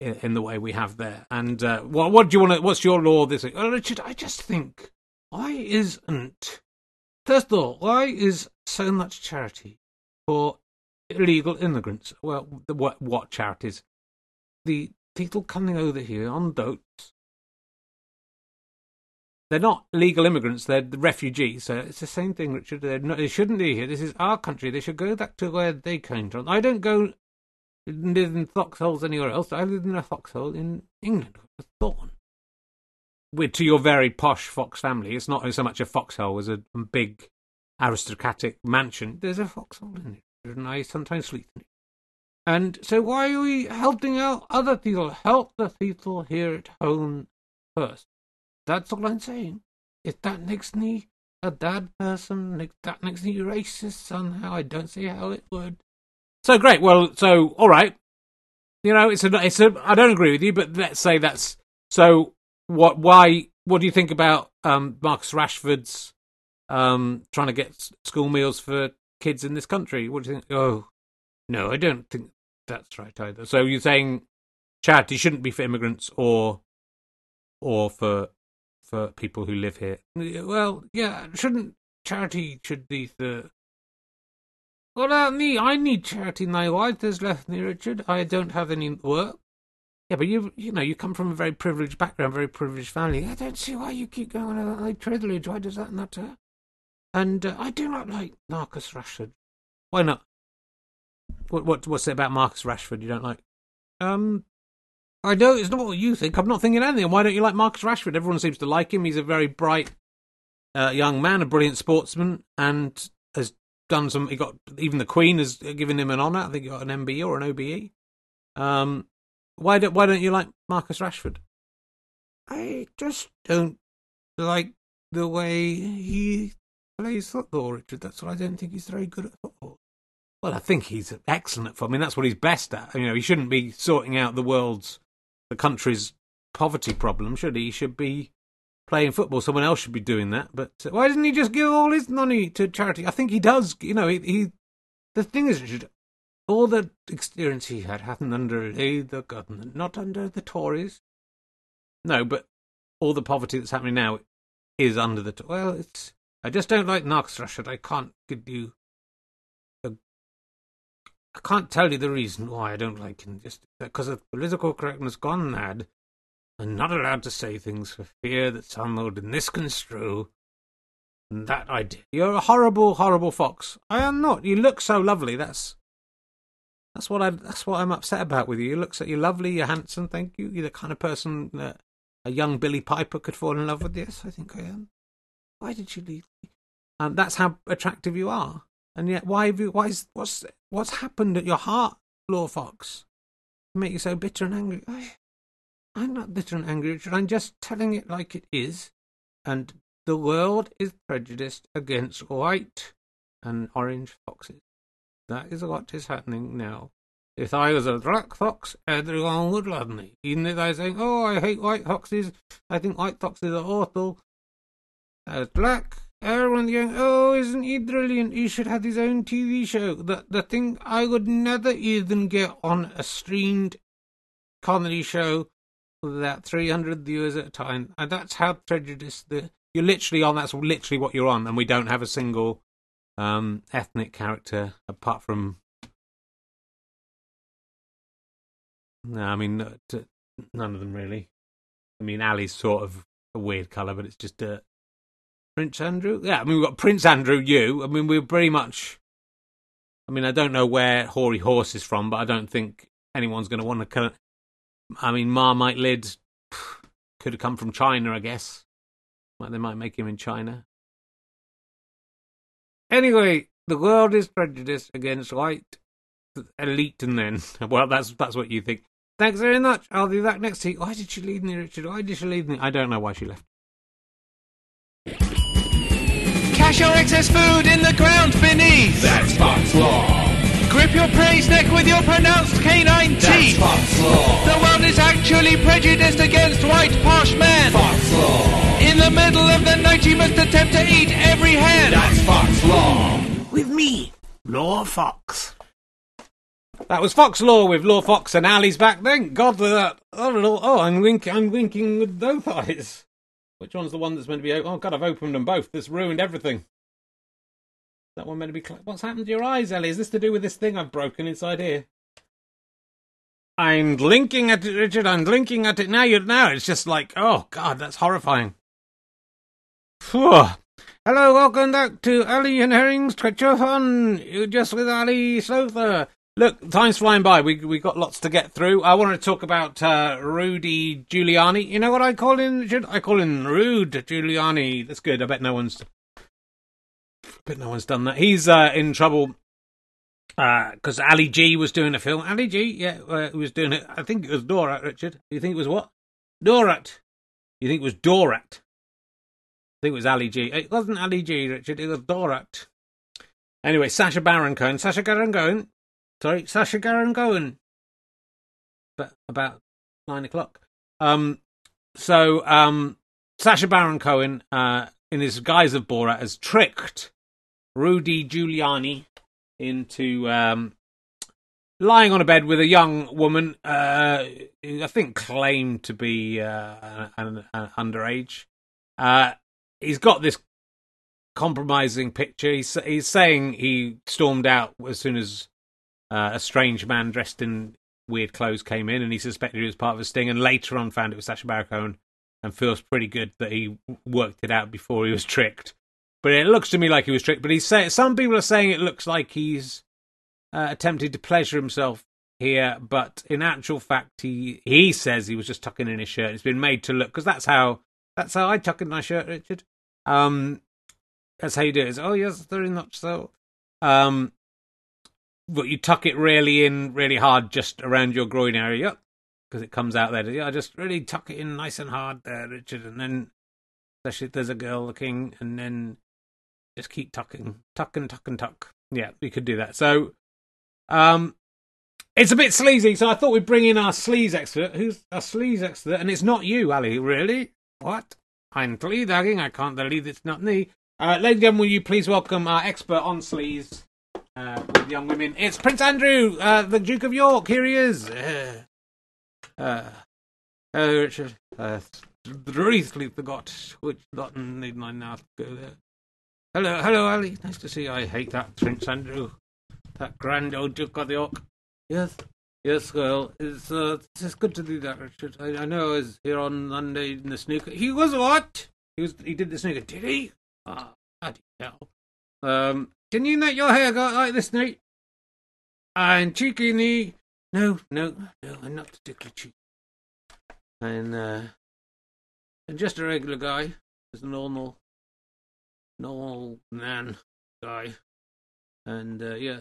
in, the way we have there. And uh, what what do you want? to What's your law? This oh, Richard, I just think why isn't first of all why is so much charity for illegal immigrants? Well, the, what what charities? The people coming over here on boats. They're not legal immigrants; they're the refugees. So it's the same thing, Richard. Not, they shouldn't be here. This is our country. They should go back to where they came from. I don't go live in foxholes anywhere else. I live in a foxhole in England, a Thorn. With to your very posh fox family, it's not so much a foxhole as a big aristocratic mansion. There's a foxhole in it, and I sometimes sleep in it. And so, why are we helping out other people? Help the people here at home first. That's all I'm saying. If that makes me a bad person, if that makes me racist somehow, I don't see how it would. So great. Well, so all right. You know, it's a, it's a. I don't agree with you, but let's say that's so. What? Why? What do you think about um, Marcus Rashford's um, trying to get school meals for kids in this country? What do you think? Oh, no, I don't think that's right either. So you're saying charity shouldn't be for immigrants or or for for people who live here. Well, yeah, shouldn't charity should be the. What about me? I need charity. My wife has left me, Richard. I don't have any work. Yeah, but you, you know, you come from a very privileged background, very privileged family. I don't see why you keep going on about like privilege. Why does that matter? And uh, I do not like Marcus Rashford. Why not? What, what, what's it about Marcus Rashford you don't like? Um, I know it's not what you think. I'm not thinking anything. Why don't you like Marcus Rashford? Everyone seems to like him. He's a very bright uh, young man, a brilliant sportsman, and has done some. He got even the Queen has given him an honour. I think he got an MBE or an OBE. Um, why don't Why don't you like Marcus Rashford? I just don't like the way he plays football, Richard. That's what I don't think he's very good at football. Well, I think he's excellent for. I mean, that's what he's best at. You know, he shouldn't be sorting out the world's the country's poverty problem, should he? He should be playing football. Someone else should be doing that. But uh, why doesn't he just give all his money to charity? I think he does. You know, he. he the thing is, all the experience he had happened under the government, not under the Tories. No, but all the poverty that's happening now is under the. Well, it's. I just don't like Knox, Rashford. I can't give you. A, I can't tell you the reason why I don't like him. Just because of political correctness gone mad. I'm not allowed to say things for fear that some will misconstrue that I did. You're a horrible, horrible fox. I am not. You look so lovely. That's that's what I. That's what I'm upset about with you. You look so. You're lovely. You're handsome. Thank you. You're the kind of person that a young Billie Piper could fall in love with. Yes, I think I am. Why did you leave me? And that's how attractive you are. And yet, why have you? Why is what's what's happened at your heart, Law Fox? Make you so bitter and angry. I'm not bitter and angry, Richard. I'm just telling it like it is. And the world is prejudiced against white and orange foxes. That is what is happening now. If I was a black fox, everyone would love me. Even if I say, oh, I hate white foxes, I think white foxes are awful. As black, everyone's going, oh, isn't he brilliant? He should have his own TV show. The, the thing I would never even get on a streamed comedy show about 300 viewers at a time. And that's how prejudiced the, you're literally on, that's literally what you're on. And we don't have a single um, ethnic character apart from. No, I mean, uh, none of them really. I mean, Ally's sort of a weird colour, but it's just dirt. Prince Andrew? Yeah, I mean, we've got Prince Andrew, you. I mean, we're pretty much. I mean, I don't know where Hoary Horse is from, but I don't think anyone's going to want to. I mean, Marmite Lid could have come from China, I guess. They might make him in China. Anyway, the world is prejudiced against white elite, and then [laughs] well, that's that's what you think. Thanks very much. I'll be back next week. Why did she leave me, Richard? Why did she leave me? I don't know why she left. Cash your excess food in the ground beneath. That's Fox Law. Grip your prey's neck with your pronounced canine That's teeth. Fox Law. The world is actually prejudiced against white posh men. Fox Law. In the middle of the night, you must attempt to eat every hen. That's Fox Law. With me, Law Fox. That was Fox Law with Law Fox and Ally's back. Thank God for that. Oh, Lord. oh I'm winking. I'm winking with both [laughs] eyes. Which one's the one that's meant to be? open? Oh God, I've opened them both. This ruined everything. That one meant to be. Cl- What's happened to your eyes, Ellie? Is this to do with this thing I've broken inside here? I'm blinking at it, Richard. I'm blinking at it now. You now. It's just like, oh God, that's horrifying. Phew. Hello, welcome back to Ally and Herring's Twitch of Fun. You're just with Ally Slother. Look, time's flying by. We we got lots to get through. I want to talk about uh, Rudy Giuliani. You know what I call him? Richard? I call him Rude Giuliani. That's good. I bet no one's. I bet no one's done that. He's uh, in trouble because Ali G was doing a film. Ali G, yeah, uh, was doing it. I think it was Dorat, Richard. You think it was what? Dorat. You think it was Dorat? I think it was Ali G. It wasn't Ali G, Richard. It was Dorat. Anyway, Sacha Baron Cohen. Sacha Baron Cohen. Sorry, Sacha Baron Cohen. But about nine o'clock. Um, so um, Sacha Baron Cohen, uh, in his guise of Borat, has tricked Rudy Giuliani into um, lying on a bed with a young woman, uh, I think claimed to be uh, an, an underage. Uh, he's got this compromising picture. He's, he's saying he stormed out as soon as uh, a strange man dressed in weird clothes came in, and he suspected it was part of a sting. And later on, found it was Sacha Baron Cohen, and feels pretty good that he worked it out before he was [laughs] tricked. But it looks to me like he was tricked. But he's saying some people are saying it looks like he's uh, attempted to pleasure himself here, but in actual fact, he he says he was just tucking in his shirt. It's been made to look because that's how that's how I tuck in my shirt, Richard. Um, that's how you do it. It's, oh yes, very much so. Um, but you tuck it really in, really hard, just around your groin area, because it comes out there. Yeah, just really tuck it in nice and hard there, Richard, and then especially if there's a girl looking, and then just keep tucking, tuck and tuck and tuck. Yeah, you could do that. So, um, it's a bit sleazy, so I thought we'd bring in our sleaze expert. Who's a sleaze expert? And it's not you, Ally. Really? What? I'm sleaze I can't believe it's not me. Uh, ladies and gentlemen, will you please welcome our expert on sleaze uh, with young women? It's Prince Andrew, uh, the Duke of York. Here he is. Uh, uh, hello, Richard. Uh, briefly forgot which button need I now go there. Hello, hello, Ally. Nice to see you. I hate that Prince Andrew, that grand old Duke of the York. Yes, yes, well, it's uh, it's good to do that, Richard. I, I know I was here on Monday in the snooker. He was what? He was. He did the snooker. Did he? Ah, bloody hell. Um, can you let your hair go like this, Nate? And cheeky knee. No, no, no, I'm not particularly cheeky. And uh, and just a regular guy, just a normal, normal man guy. And uh, yeah.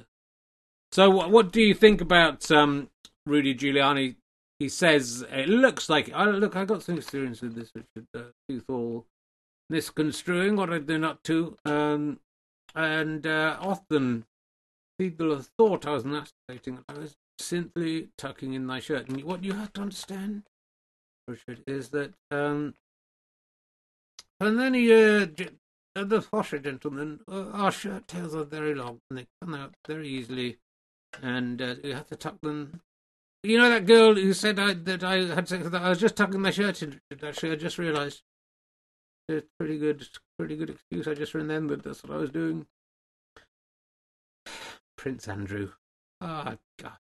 So what what do you think about um, Rudy Giuliani? He says it looks like I look. I got some experience with this, Richard. Uh, all misconstruing what I do not to, um, and uh, often people have thought I was masturbating. I was simply tucking in my shirt. And what you have to understand, Richard, is that um, and then he, uh, uh, the posher gentlemen, uh, our shirt tails are very long and they come out very easily, and uh, you have to tuck them. You know that girl who said I, that I had sex with her? I was just tucking my shirt in. Actually, I just realised. It's pretty good, pretty good excuse. I just remembered that's what I was doing. [sighs] Prince Andrew. Ah, God.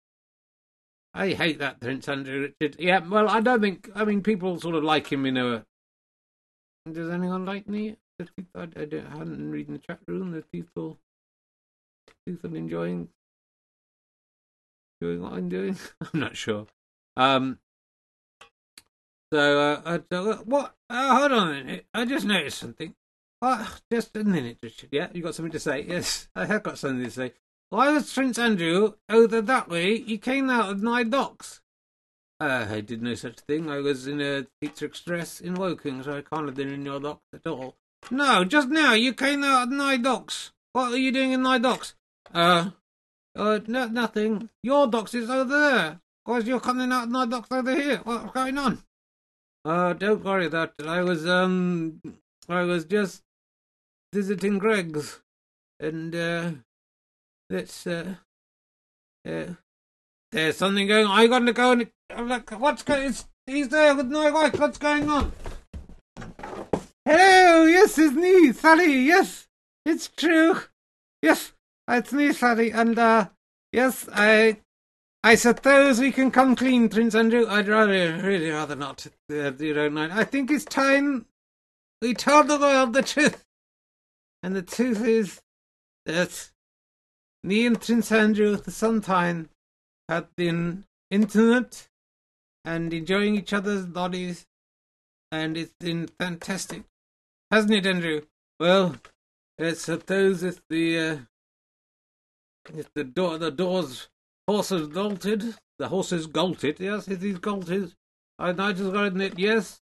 I hate that Prince Andrew Richard. Yeah, well, I don't think. I mean, people sort of like him in a. Does anyone like me? The people I, I haven't read in the chat room. The people, people enjoying, doing what I'm doing. [laughs] I'm not sure. Um. So, uh, I, what? Uh, hold on a minute. I just noticed something. Oh, just a minute. Yeah, you got something to say? Yes, I have got something to say. Why was Prince Andrew over that way? He came out of Nine Docks. Uh, I did no such thing. I was in a Pizza Express in Woking, so I can't have been in your docks at all. No, just now you came out of Nine Docks. What are you doing in Nine Docks? Uh, uh, no, nothing. Your docks is over there. Why is you're coming out of Nine Docks over here? What's going on? Uh, don't worry about it. I was, um, I was just visiting Greg's, and, uh, Let's, uh, uh, there's something going on. I got to go and, I'm like, what's going, he's there with no wife, what's going on? Hello, yes, it's me, Sally, yes, it's true. Yes, it's me, Sally, and, uh, yes, I, I suppose we can come clean, Prince Andrew. I'd rather, really rather not, uh, you know. I think it's time we told the world the truth. And the truth is that me and Prince Andrew for some time had been intimate and enjoying each other's bodies, and it's been fantastic, hasn't it, Andrew? Well, I suppose if the uh, if the door the doors horses bolted, the horses golted. Yes, it is golted. I, just got to admit, yes.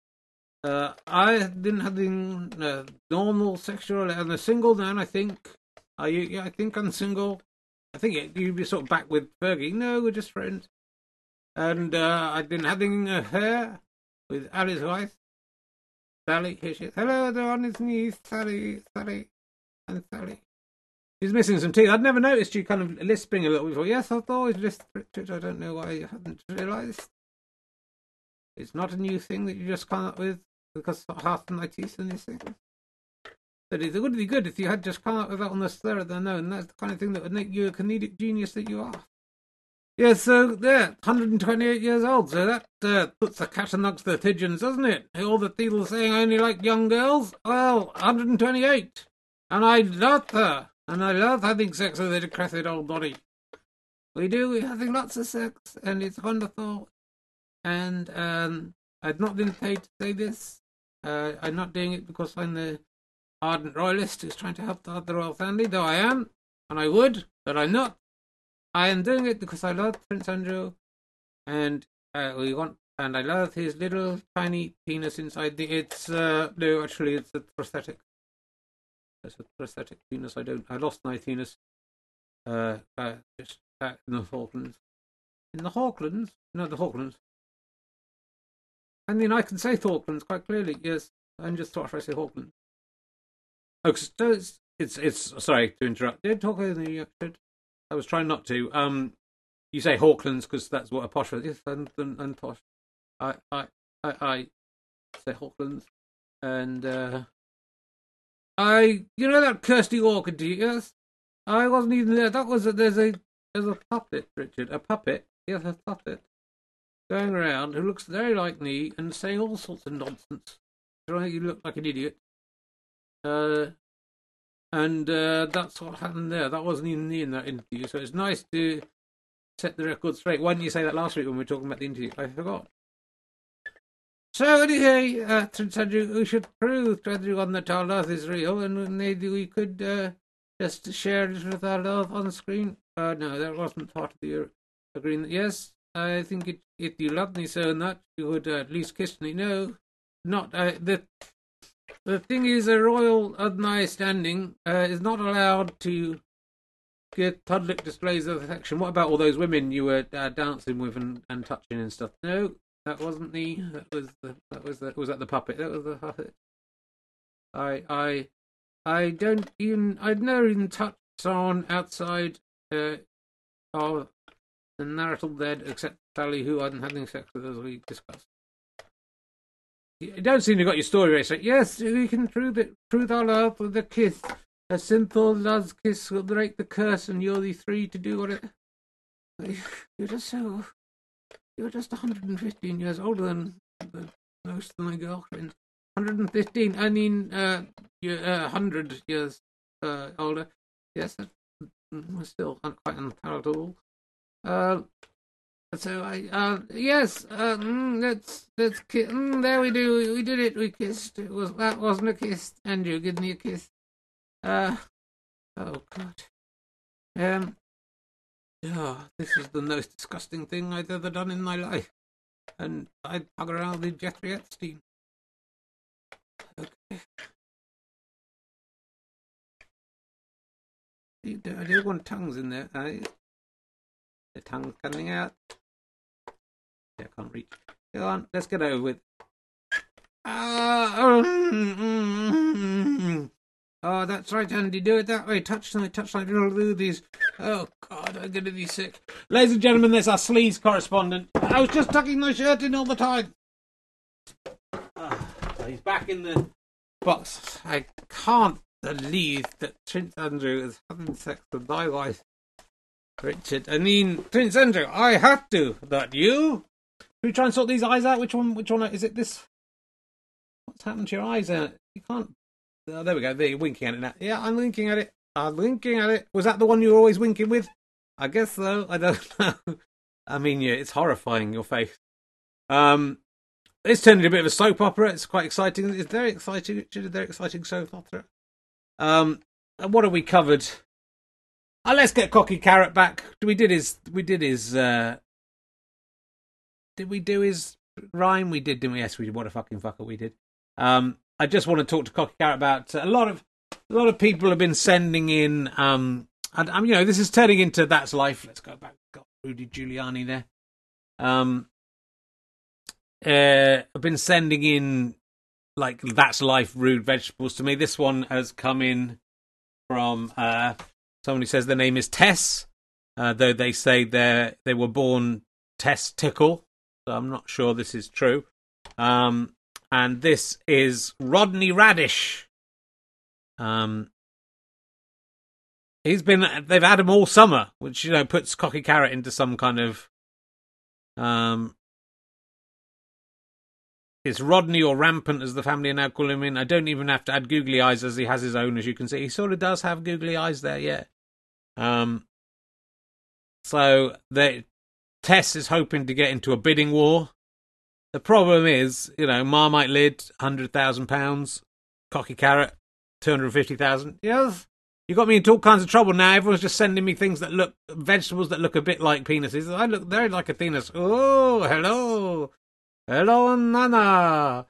Uh, I didn't have the uh, normal sexual. I'm a single man, I think. Are you? Yeah, I think I'm single. I think it, you'd be sort of back with Fergie. No, we're just friends. And uh, I've been having a affair with Ally's wife, Sally. Here she is. Hello, everyone. It's me, Sally, Sally, and Sally. She's missing some teeth. I'd never noticed you kind of lisping a little before. Yes, I've always lisped. I don't know why you hadn't realised. It's not a new thing that you just come up with because half my teeth these things. But it would be good if you had just come up with that on the slur of the no, and that's the kind of thing that would make you a comedic genius that you are. Yeah, so there, 128 years old, so that uh, puts the cat amongst the pigeons, doesn't it? All the people saying I only like young girls, well, 128. And I love her, and I love having sex with a decrepit old body. We do, we're having lots of sex, and it's wonderful. And um, I've not been paid to say this. Uh, I'm not doing it because I'm the ardent royalist who's trying to help the, the royal family, though I am, and I would, but I'm not. I am doing it because I love Prince Andrew, and uh, we want, and I love his little tiny penis inside the. It's uh, no, actually, it's a prosthetic. It's a prosthetic penis. I don't. I lost my penis. Uh, uh just back in the Falklands. In the Falklands? No, the Falklands. I mean, I can say Falklands quite clearly. Yes, I'm just thought I say Falklands. Oh, it's, it's it's sorry to interrupt. Did talk over the? I was trying not to. Um, you say Hawklands because that's what a posh is. Yes, and, and, and posh. I I I, I say Hawklands, and uh, I you know that Kirsty do? Yes, I wasn't even there. That was a, there's a there's a puppet, Richard, a puppet. Yes, a puppet going around who looks very like me and saying all sorts of nonsense, trying you look like an idiot. Uh, and uh, that's what happened there. That wasn't even in that interview, so it's nice to set the record straight. Why didn't you say that last week when we were talking about the interview? I forgot. So anyway, uh, we should prove to everyone that our love is real, and maybe we could uh, just share it with our love on screen. Uh, no, that wasn't part of the agreement. Yes, I think it, if you loved me so much, you would uh, at least kiss me. No, not uh, the the thing is, a royal of my standing uh, is not allowed to give public displays of affection. What about all those women you were uh, dancing with and, and touching and stuff? No, that wasn't me. That was the that was the was that the puppet. That was the puppet. I I I don't even I'd never even touched someone outside uh, of the marital bed except Sally, who I'm having sex with, as we discussed. You don't seem to have got your story right. Yes, we can prove it. Prove our love with a kiss. A simple love's kiss will break the curse, and you're the three to do it. You're just so. You're just 115 years older than the, most of my girlfriends. 115. I mean, uh, you're uh, 100 years uh, older. Yes, that, we're still quite unpalatable. Uh, so I, uh, yes, uh, mm, let's, let's kiss. Mm, there we do. We, we did it. We kissed. It was, that wasn't a kiss. Andrew, give me a kiss. Uh, oh God. Um, oh, this is the most disgusting thing I've ever done in my life. And I'd hug around with Jeffrey Epstein. Okay. I don't want tongues in there. I, the tongue coming out. Yeah, I can't reach. Go on, let's get over with. Uh, [laughs] Oh, that's right, Andy. Do it that way. Touch tonight, touch tonight. Do these. Oh God, I'm gonna be sick. Ladies and gentlemen, there's our sleaze correspondent. I was just tucking my shirt in all the time. Ah, so he's back in the box. I can't believe that Prince Andrew is having sex with my wife, Richard. I mean, Prince Andrew, I had to. Not you. We try and sort these eyes out? Which one? Which one is it? This. What's happened to your eyes? Uh, you can't. Oh, there we go. There, you're winking at it now. Yeah, I'm winking at it. I'm winking at it. Was that the one you were always winking with? I guess so. [laughs] I don't know. I mean, yeah, it's horrifying. Your face. Um, it's turned into a bit of a soap opera. It's quite exciting. It's very exciting. It's a very exciting soap opera. Um, and what have we covered? Uh, let's get Cocky Carrot back. We did his. We did his. Uh, did we do his rhyme? We did, didn't we? Yes, we did. What a fucking fucker we did. Um, I just want to talk to Cocky Carrot about uh, a lot of a lot of people have been sending in. Um, and um, you know, this is turning into that's life. Let's go back. Got Rudy Giuliani there. Um, uh, I've been sending in like that's life rude vegetables to me. This one has come in from uh, who says their name is Tess, uh, though they say they they were born Tess Tickle. So I'm not sure this is true. Um, and this is Rodney Radish. Um, he's been they've had him all summer, which you know puts Cocky Carrot into some kind of um it's Rodney or Rampant, as the family are now calling him in. I don't even have to add googly eyes, as he has his own, as you can see. He sort of does have googly eyes there, yeah. Um, so they, Tess is hoping to get into a bidding war. The problem is, you know, Marmite lid, hundred thousand pounds, cocky carrot, two hundred fifty thousand. Yes, you got me into all kinds of trouble now. Everyone's just sending me things that look vegetables that look a bit like penises. I look very like a penis. Oh, hello. Hello, Nana.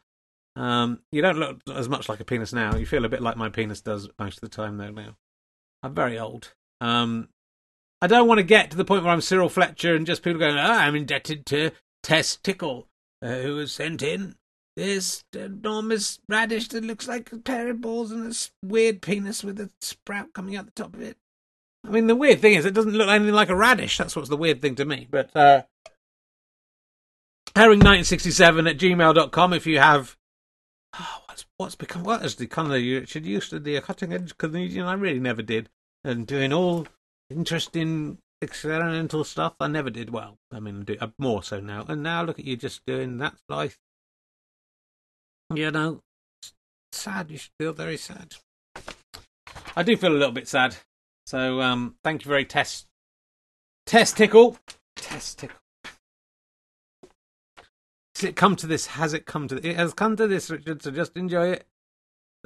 Um, you don't look as much like a penis now. You feel a bit like my penis does most of the time, though. Now, I'm very old. Um, I don't want to get to the point where I'm Cyril Fletcher and just people going, oh, "I'm indebted to Tess Tickle, uh, who has sent in this enormous radish that looks like a pair of balls and a weird penis with a sprout coming out the top of it." I mean, the weird thing is, it doesn't look anything like a radish. That's what's the weird thing to me. But uh, herring1967 at gmail.com if you have oh, what's, what's become what is the kind of you should used to the cutting edge comedian i really never did and doing all interesting experimental stuff i never did well i mean do, uh, more so now and now look at you just doing that life you know sad you should feel very sad i do feel a little bit sad so um thank you very test test tickle test tickle. has it come to this? Has it come to? It has come to this, Richard. So just enjoy it.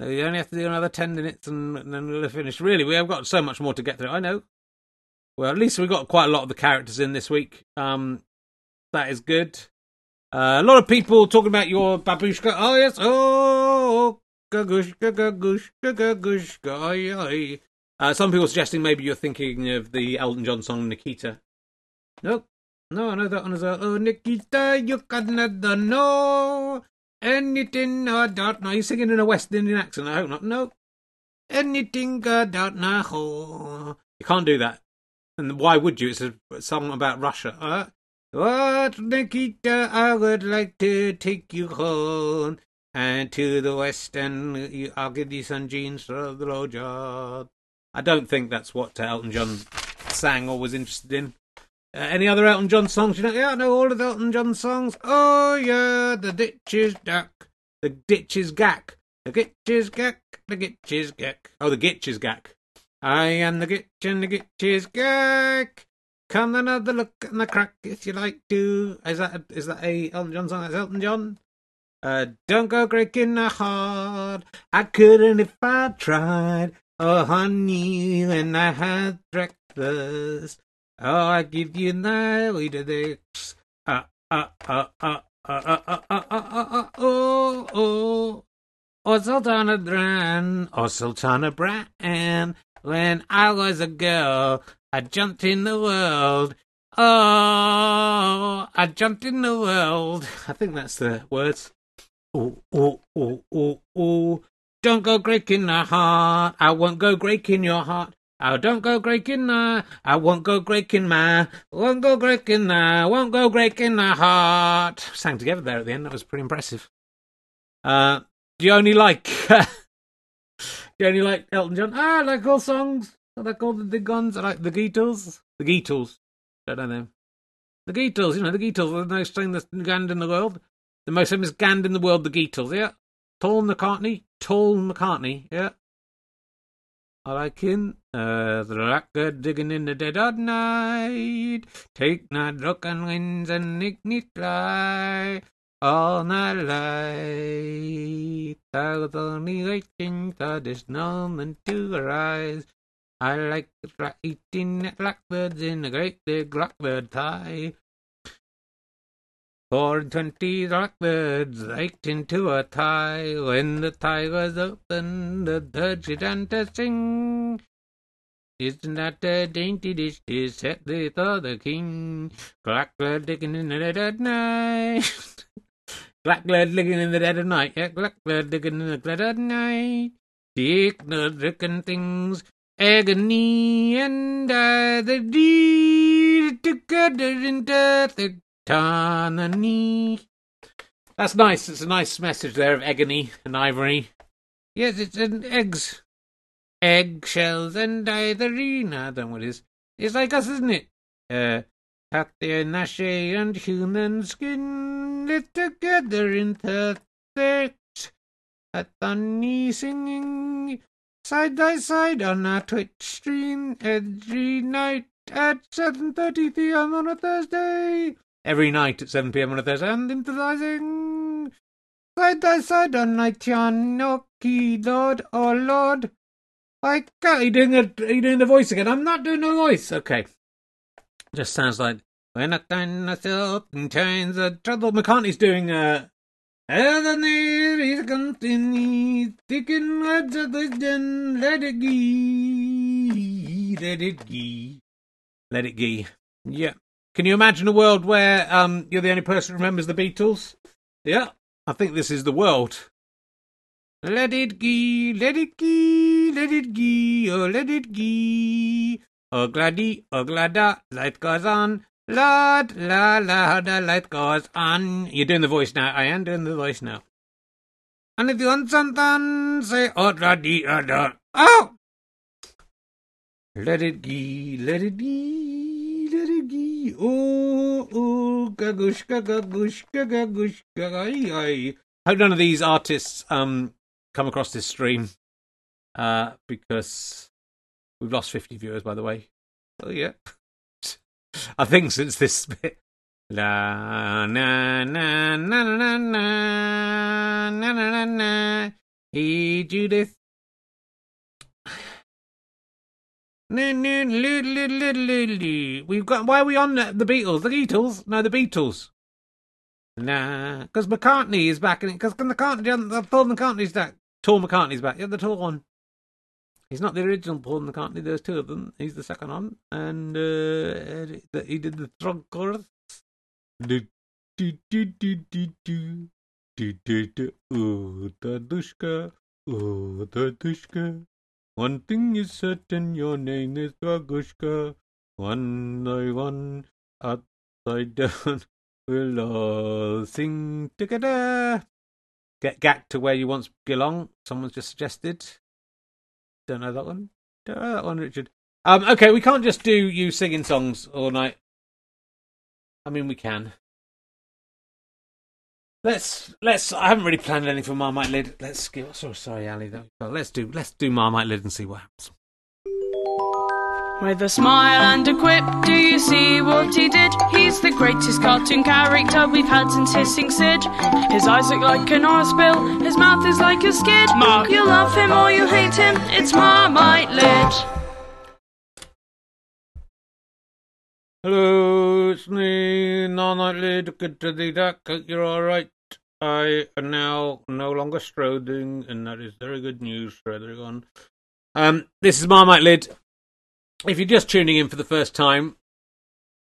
You only have to do another ten minutes, and, then we'll finish. Really, we have got so much more to get through. I know. Well, at least we got quite a lot of the characters in this week. Um, that is good. Uh, a lot of people talking about your babushka. Oh yes. Oh, gagushka, gagushka, gagushka. Uh, some people suggesting maybe you're thinking of the Elton John song Nikita. Nope. No, I know that one as well. Oh, Nikita, you Canada, no. Anything uh, I don't know. You're singing in a West Indian accent, I hope not. No. Anything uh, I don't know. You can't do that. And why would you? It's a song about Russia. Uh, what, Nikita, uh, I would like to take you home. And to the west, and I'll give you some jeans for the road job. I don't think that's what Elton John sang or was interested in. Uh, any other Elton John songs? You know, yeah, I know all of Elton John songs. Oh yeah, the ditch is duck, the ditch is gack, the gitch is gack, the gitch is gack. Oh, the gitch is gack. I am the gitch and the gitch is gack. Come another look at the crack if you like to. Is that a, is that a Elton John song? That's Elton John. Uh, don't go breaking the heart. I couldn't if I tried. Oh, honey, when I had breakfast. Oh, I give you dicks. Ah, ah, ah, ah, ah, ah, ah, ah, ah, ah, oh, oh. Oh, Sultana Bran, oh, Sultana Bran. When I was a girl, I jumped in the world. Oh, I jumped in the world. I think that's the words. Oh, oh, oh, oh, oh. don't go breaking the heart. I won't go breaking your heart. I don't go breaking the, I won't go breaking my, won't go breaking the, won't go breaking the heart. Sang together there at the end. That was pretty impressive. Uh, do you only like, [laughs] do you only like Elton John? Ah, I like all songs. I like all the big guns. I like the Beatles. The Beatles. Don't know them. The Beatles, you know, the Beatles the most famous band in the world. The most famous band in the world, the Beatles, yeah. Paul McCartney. Paul McCartney, yeah. I him. Uh, the rocker digging in the dead of night. Take not broken winds and me fly. All night light. I was only waiting for this moment to arise. I like eating at blackbirds in a great big blackbird pie. And twenty blackbirds ached into a tie. When the tie was open, the bird began to sing. Isn't that a dainty dish to set before the king? Blackbird digging in the dead of night. [laughs] Blackbird digging in the dead of night. Yeah, blackbird digging in the dead of night. The ignorant things, agony and I, the deed together in death. Tanani. That's nice. It's a nice message there of agony and ivory. Yes, it's an eggs. Eggshells and ivory. I don't know what it is. It's like us, isn't it? Uh, Cat their nashe and human skin lit together in perfect Athani singing side by side on our Twitch stream every night at 7.30 p.m. on a Thursday every night at 7 pm on a Thursday and improvising side by side on Nightianoki, Lord, oh Lord. I can't. You doing, the, you doing the voice again? I'm not doing the voice. Okay. Just sounds like when I find myself in times of trouble. McCartney's doing uh the let it gee, let it gee, let it gee. Yeah. Can you imagine a world where um, you're the only person who remembers the Beatles? Yeah, I think this is the world. Let it gee, let it gee, let it gee, oh let it gee. Oh gladdy, oh gladda, life goes on. Lord, la la, the light goes on. You're doing the voice now. I am doing the voice now. And if you want something, say oh gladdy, oh da. Oh! Let it gee, let it gee, let. Oh, oh, gagushka, gagushka, gagushka, ay, ay. Hope none of these artists um come across this stream, uh, because we've lost fifty viewers, by the way. Oh yeah, I think since this bit. La na na na na na na na na na na. Hey Judith. We've got. Why are we on the, Beatles? The Beatles? No, the Beatles. Nah, because McCartney is back in it. Because McCartney, Paul McCartney's back. Paul McCartney's back. Yeah, the tall one. He's not the original Paul McCartney. There's two of them. He's the second one, and uh, he did the trunk chorus. Oh, Dadushka, oh, Dadushka. One thing is certain, your name is Dadushka. One by one, upside down, [laughs] we'll all sing together. Get back to where you once belong. Someone's just suggested. Don't know that one. Don't know that one, Richard. Um, okay, we can't just do you singing songs all night. I mean, we can. Let's let's. I haven't really planned anything for Marmite Lid. Let's give. Oh, so sorry, Ally. Though. Let's do let's do Marmite Lid and see what happens. With a smile and a quip, do you see what he did? He's the greatest cartoon character we've had since Hissing Sid. His eyes look like an oil spill, his mouth is like a skid. Mark. You love him or you hate him, it's Marmite Lid. Hello, it's me, Lid. Good to be back. Hope You're all right. I am now no longer stroding, and that is very good news for everyone. Um, this is Marmite Lid. If you're just tuning in for the first time,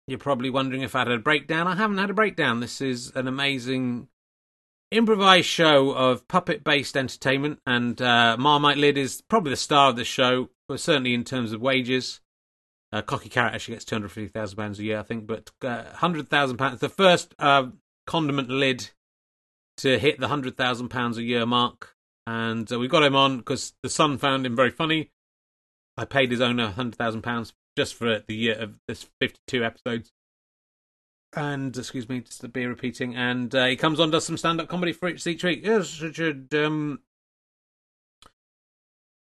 you're probably wondering if I had a breakdown. I haven't had a breakdown. This is an amazing improvised show of puppet based entertainment, and uh, Marmite Lid is probably the star of the show, certainly in terms of wages. Cocky Carrot actually gets £250,000 a year, I think, but uh, £100,000. The first uh, condiment lid to hit the £100,000 a year mark. And uh, we got him on because the Sun found him very funny. I paid his owner £100,000 just for the year of this 52 episodes and excuse me, just to be repeating. And uh, he comes on, does some stand-up comedy for each each week. Yes, Richard. Um,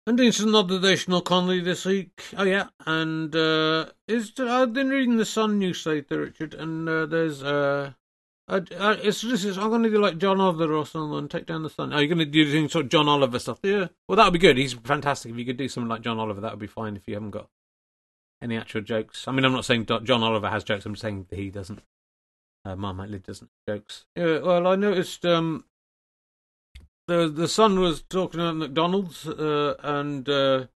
I'm doing some additional comedy this week. Oh yeah, and uh, is I've been reading the Sun news newsletter, Richard, and uh, there's uh, I, I, it's this is I'm going to do like John Oliver or something take down the Sun. Are you going to do doing sort of John Oliver stuff? Yeah. Well, that would be good. He's fantastic. If you could do something like John Oliver, that would be fine. If you haven't got any actual jokes. I mean, I'm not saying John Oliver has jokes. I'm saying he doesn't. Uh, Marmite Lid doesn't jokes. Yeah, well, I noticed um, the the Sun was talking at McDonald's uh, and uh,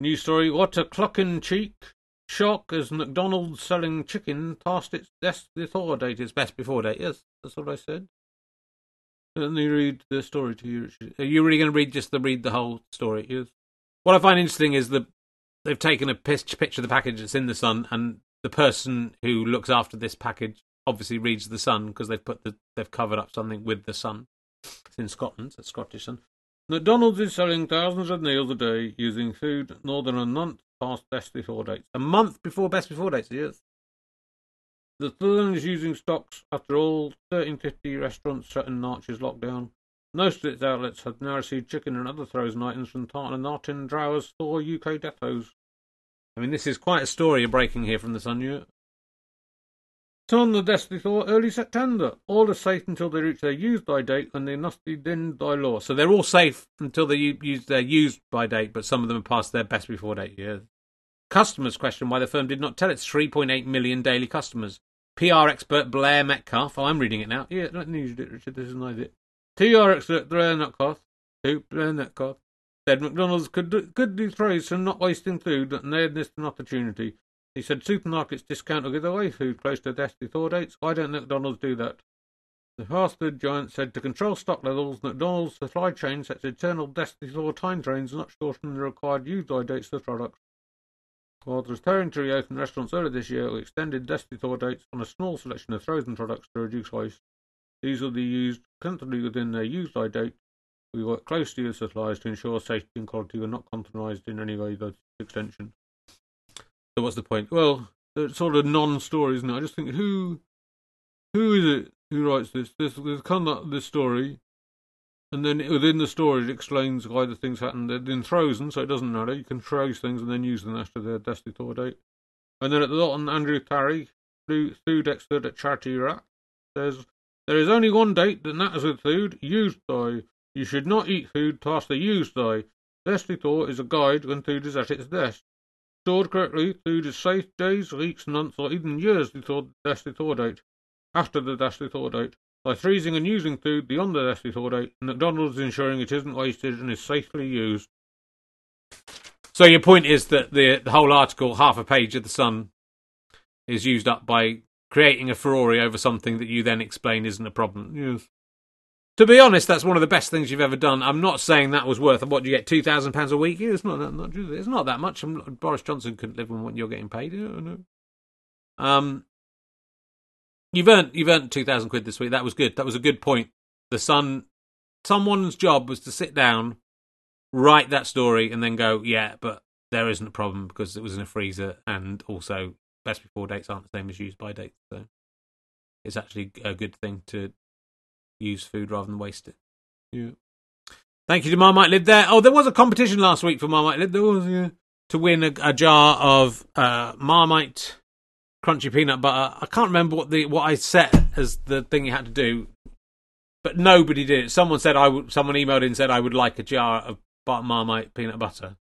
news story. What a clucking cheek! Shock as McDonald's selling chicken past its best before date. Its best before date. Yes, that's what I said. Let me read the story to you. Are you really going to read just the read the whole story? Yes. What I find interesting is that they've taken a picture of the package that's in the Sun, and the person who looks after this package obviously reads the Sun because they've put the they've covered up something with the Sun. It's in Scotland, it's Scottish. McDonald's is selling thousands of meals a day using food more than a month past best before dates. A month before best before dates, yes. The Sun is using stocks after all 1350 restaurants shut in March's lockdown. Most of its outlets have now received chicken and other frozen items from Tartan and Martin Brower's four UK depots. I mean, this is quite a story breaking here from the Sun? Turn the Destiny Thor early September. All are safe until they reach their use by date and they must be binned by law. So they're all safe until they use their used by date, but some of them have passed their best before date years. Customers question why the firm did not tell its 3.8 million daily customers. PR expert Blair Metcalf, oh, I'm reading it now. Yeah, not it, Richard, this is not it. PR expert Blair Metcalf, who, Blair Metcalf, said McDonald's could do, could do praise for not wasting food and they had missed an opportunity. He said supermarkets discount or give away food close to death before dates. Why don't McDonald's do that? The fast food giant said to control stock levels, McDonald's supply chain sets eternal death before time frames not shorten the required use by dates the products. While the returning to reopen restaurants earlier this year, we extended death before dates on a small selection of frozen products to reduce waste. These will be used comfortably within their use by date. We work closely with suppliers to ensure safety and quality were not compromised in any way by this extension. So what's the point? Well, it's sort of non-story, isn't it? I just think who, who is it who writes this? This there's kind of this story, and then within the story it explains why the things happen. They're in frozen, so it doesn't matter. You can froze things and then use them after their destiny thaw date. And then at the bottom, Andrew Tarry, food expert at Charity Rat, says there is only one date that matters with food: used by. You should not eat food past the used. Destiny thaw is a guide when food is at its best. Stored correctly, food is safe days, weeks, months, or even years before the thaw date. After the thaw date, by freezing and using food beyond the thaw date, McDonald's is ensuring it isn't wasted and is safely used. So your point is that the, the whole article, half a page of the Sun, is used up by creating a Ferrari over something that you then explain isn't a problem. Yes. To be honest, that's one of the best things you've ever done. I'm not saying that was worth. What you get? Two thousand pounds a week? It's not. not it's not that much. Boris Johnson couldn't live on what you're getting paid. No. Um, you've earned you've earned two thousand quid this week. That was good. That was a good point. The Sun, someone's job was to sit down, write that story, and then go, yeah, but there isn't a problem because it was in a freezer, and also best before dates aren't the same as used by dates. So it's actually a good thing to use food rather than waste it. Yeah. Thank you to Marmite Lid there. Oh, there was a competition last week for Marmite Lid. There was yeah, to win a, a jar of uh, Marmite crunchy peanut butter. I can't remember what the what I set as the thing you had to do, but nobody did it. Someone said I would. Someone emailed in and said I would like a jar of Marmite peanut butter,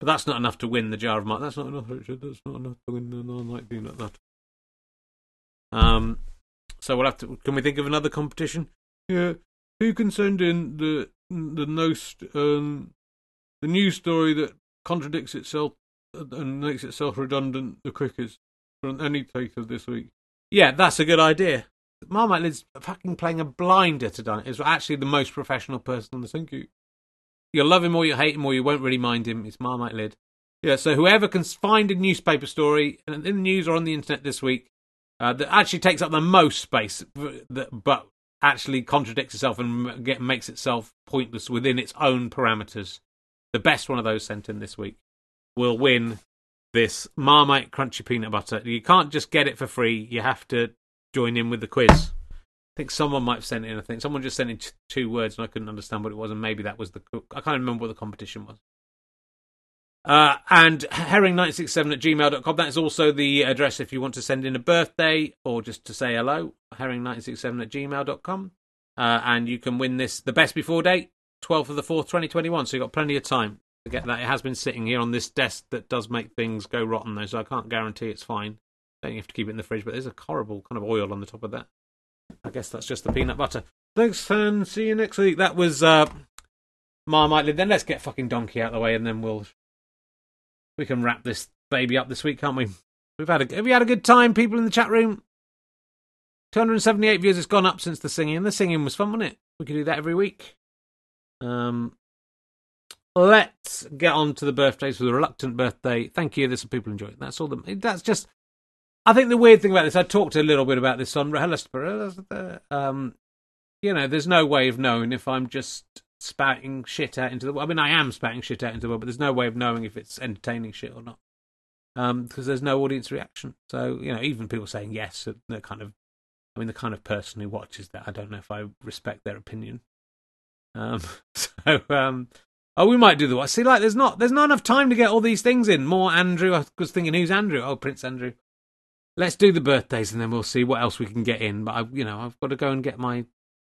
but that's not enough to win the jar of Marmite. That's not enough, Richard. That's not enough to win the Marmite peanut butter. Um, so we'll have to. Can we think of another competition? Yeah, who can send in the the most um, the news story that contradicts itself and makes itself redundant the quickest from any take of this week? Yeah, that's a good idea. Marmite Lid's fucking playing a blinder tonight. Is actually the most professional person on the thank you. You'll love him or you hate him or you won't really mind him. It's Marmite Lid. Yeah, so whoever can find a newspaper story in the news or on the internet this week uh, that actually takes up the most space, but actually contradicts itself and get, makes itself pointless within its own parameters, the best one of those sent in this week will win this Marmite crunchy peanut butter. You can't just get it for free. You have to join in with the quiz. I think someone might have sent in. I think someone just sent in t- two words and I couldn't understand what it was, and maybe that was the. I can't remember what the competition was. Uh, and herring967 at gmail.com. That's also the address if you want to send in a birthday or just to say hello. Herring967 at gmail.com. Uh, and you can win this, the best before date, 12th of the 4th, 2021. So you've got plenty of time to get that. It has been sitting here on this desk that does make things go rotten, though, so I can't guarantee it's fine. Don't you have to keep it in the fridge, but there's a horrible kind of oil on the top of that. I guess that's just the peanut butter. Thanks, and see you next week. That was uh, Marmite. Then let's get fucking Donkey out of the way, and then we'll we can wrap this baby up this week, can't we? We've had a have you had a good time, people in the chat room? 278 views has gone up since the singing. The singing was fun, wasn't it? We could do that every week. Um, let's get on to the birthdays with a reluctant birthday. Thank you. There's some people enjoying. That's all. The, that's just. I think the weird thing about this, I talked a little bit about this on Rahela. Um, you know, there's no way of knowing if I'm just spouting shit out into the world. I mean, I am spouting shit out into the world, but there's no way of knowing if it's entertaining shit or not. Um, because there's no audience reaction. So, you know, even people saying yes, they're kind of, I mean, the kind of person who watches that, I don't know if I respect their opinion. Um, [laughs] so, um, oh, we might do the what? See, like, there's not, there's not enough time to get all these things in. More Andrew. I was thinking, who's Andrew? Oh, Prince Andrew. Let's do the birthdays and then we'll see what else we can get in. But I, you know, I've got to go and get my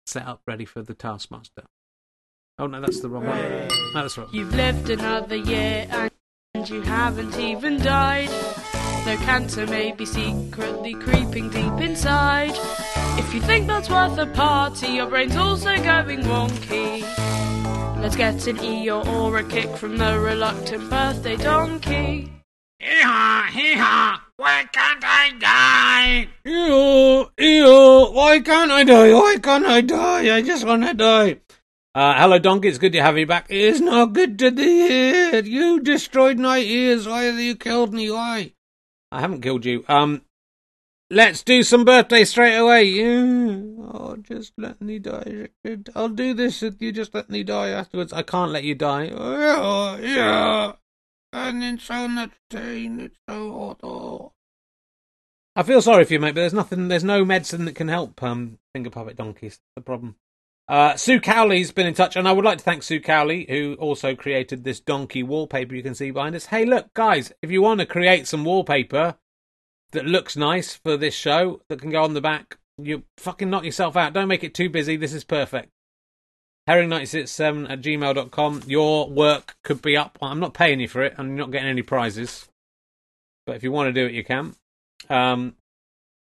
setup ready for the Taskmaster. Oh no, that's the wrong one. No, that's wrong. You've lived another year and you haven't even died. Though cancer may be secretly creeping deep inside. If you think that's worth a party, your brain's also going wonky. Let's get an Eeyore or a kick from the reluctant birthday donkey. Hee-haw, hee-haw, why can't I die? Ew, ew, why can't I die? Why can't I die? I just want to die. Uh, hello, Donkey. It's good to have you back. It's not good to the ear. You destroyed my ears. Why have you killed me? Why? I haven't killed you. Um, let's do some birthday straight away. Yeah. Oh, just let me die. I'll do this if you just let me die afterwards. I can't let you die. Oh, yeah. And it's so much pain. It's so awful. I feel sorry for you, mate, but there's nothing, there's no medicine that can help um, finger puppet donkeys. The problem. Uh, Sue Cowley's been in touch, and I would like to thank Sue Cowley, who also created this donkey wallpaper you can see behind us. Hey, look, guys, if you want to create some wallpaper that looks nice for this show that can go on the back, you fucking knock yourself out. Don't make it too busy. This is perfect. Herring967 at gmail.com. Your work could be up. I'm not paying you for it, you're not getting any prizes. But if you want to do it, you can. Um,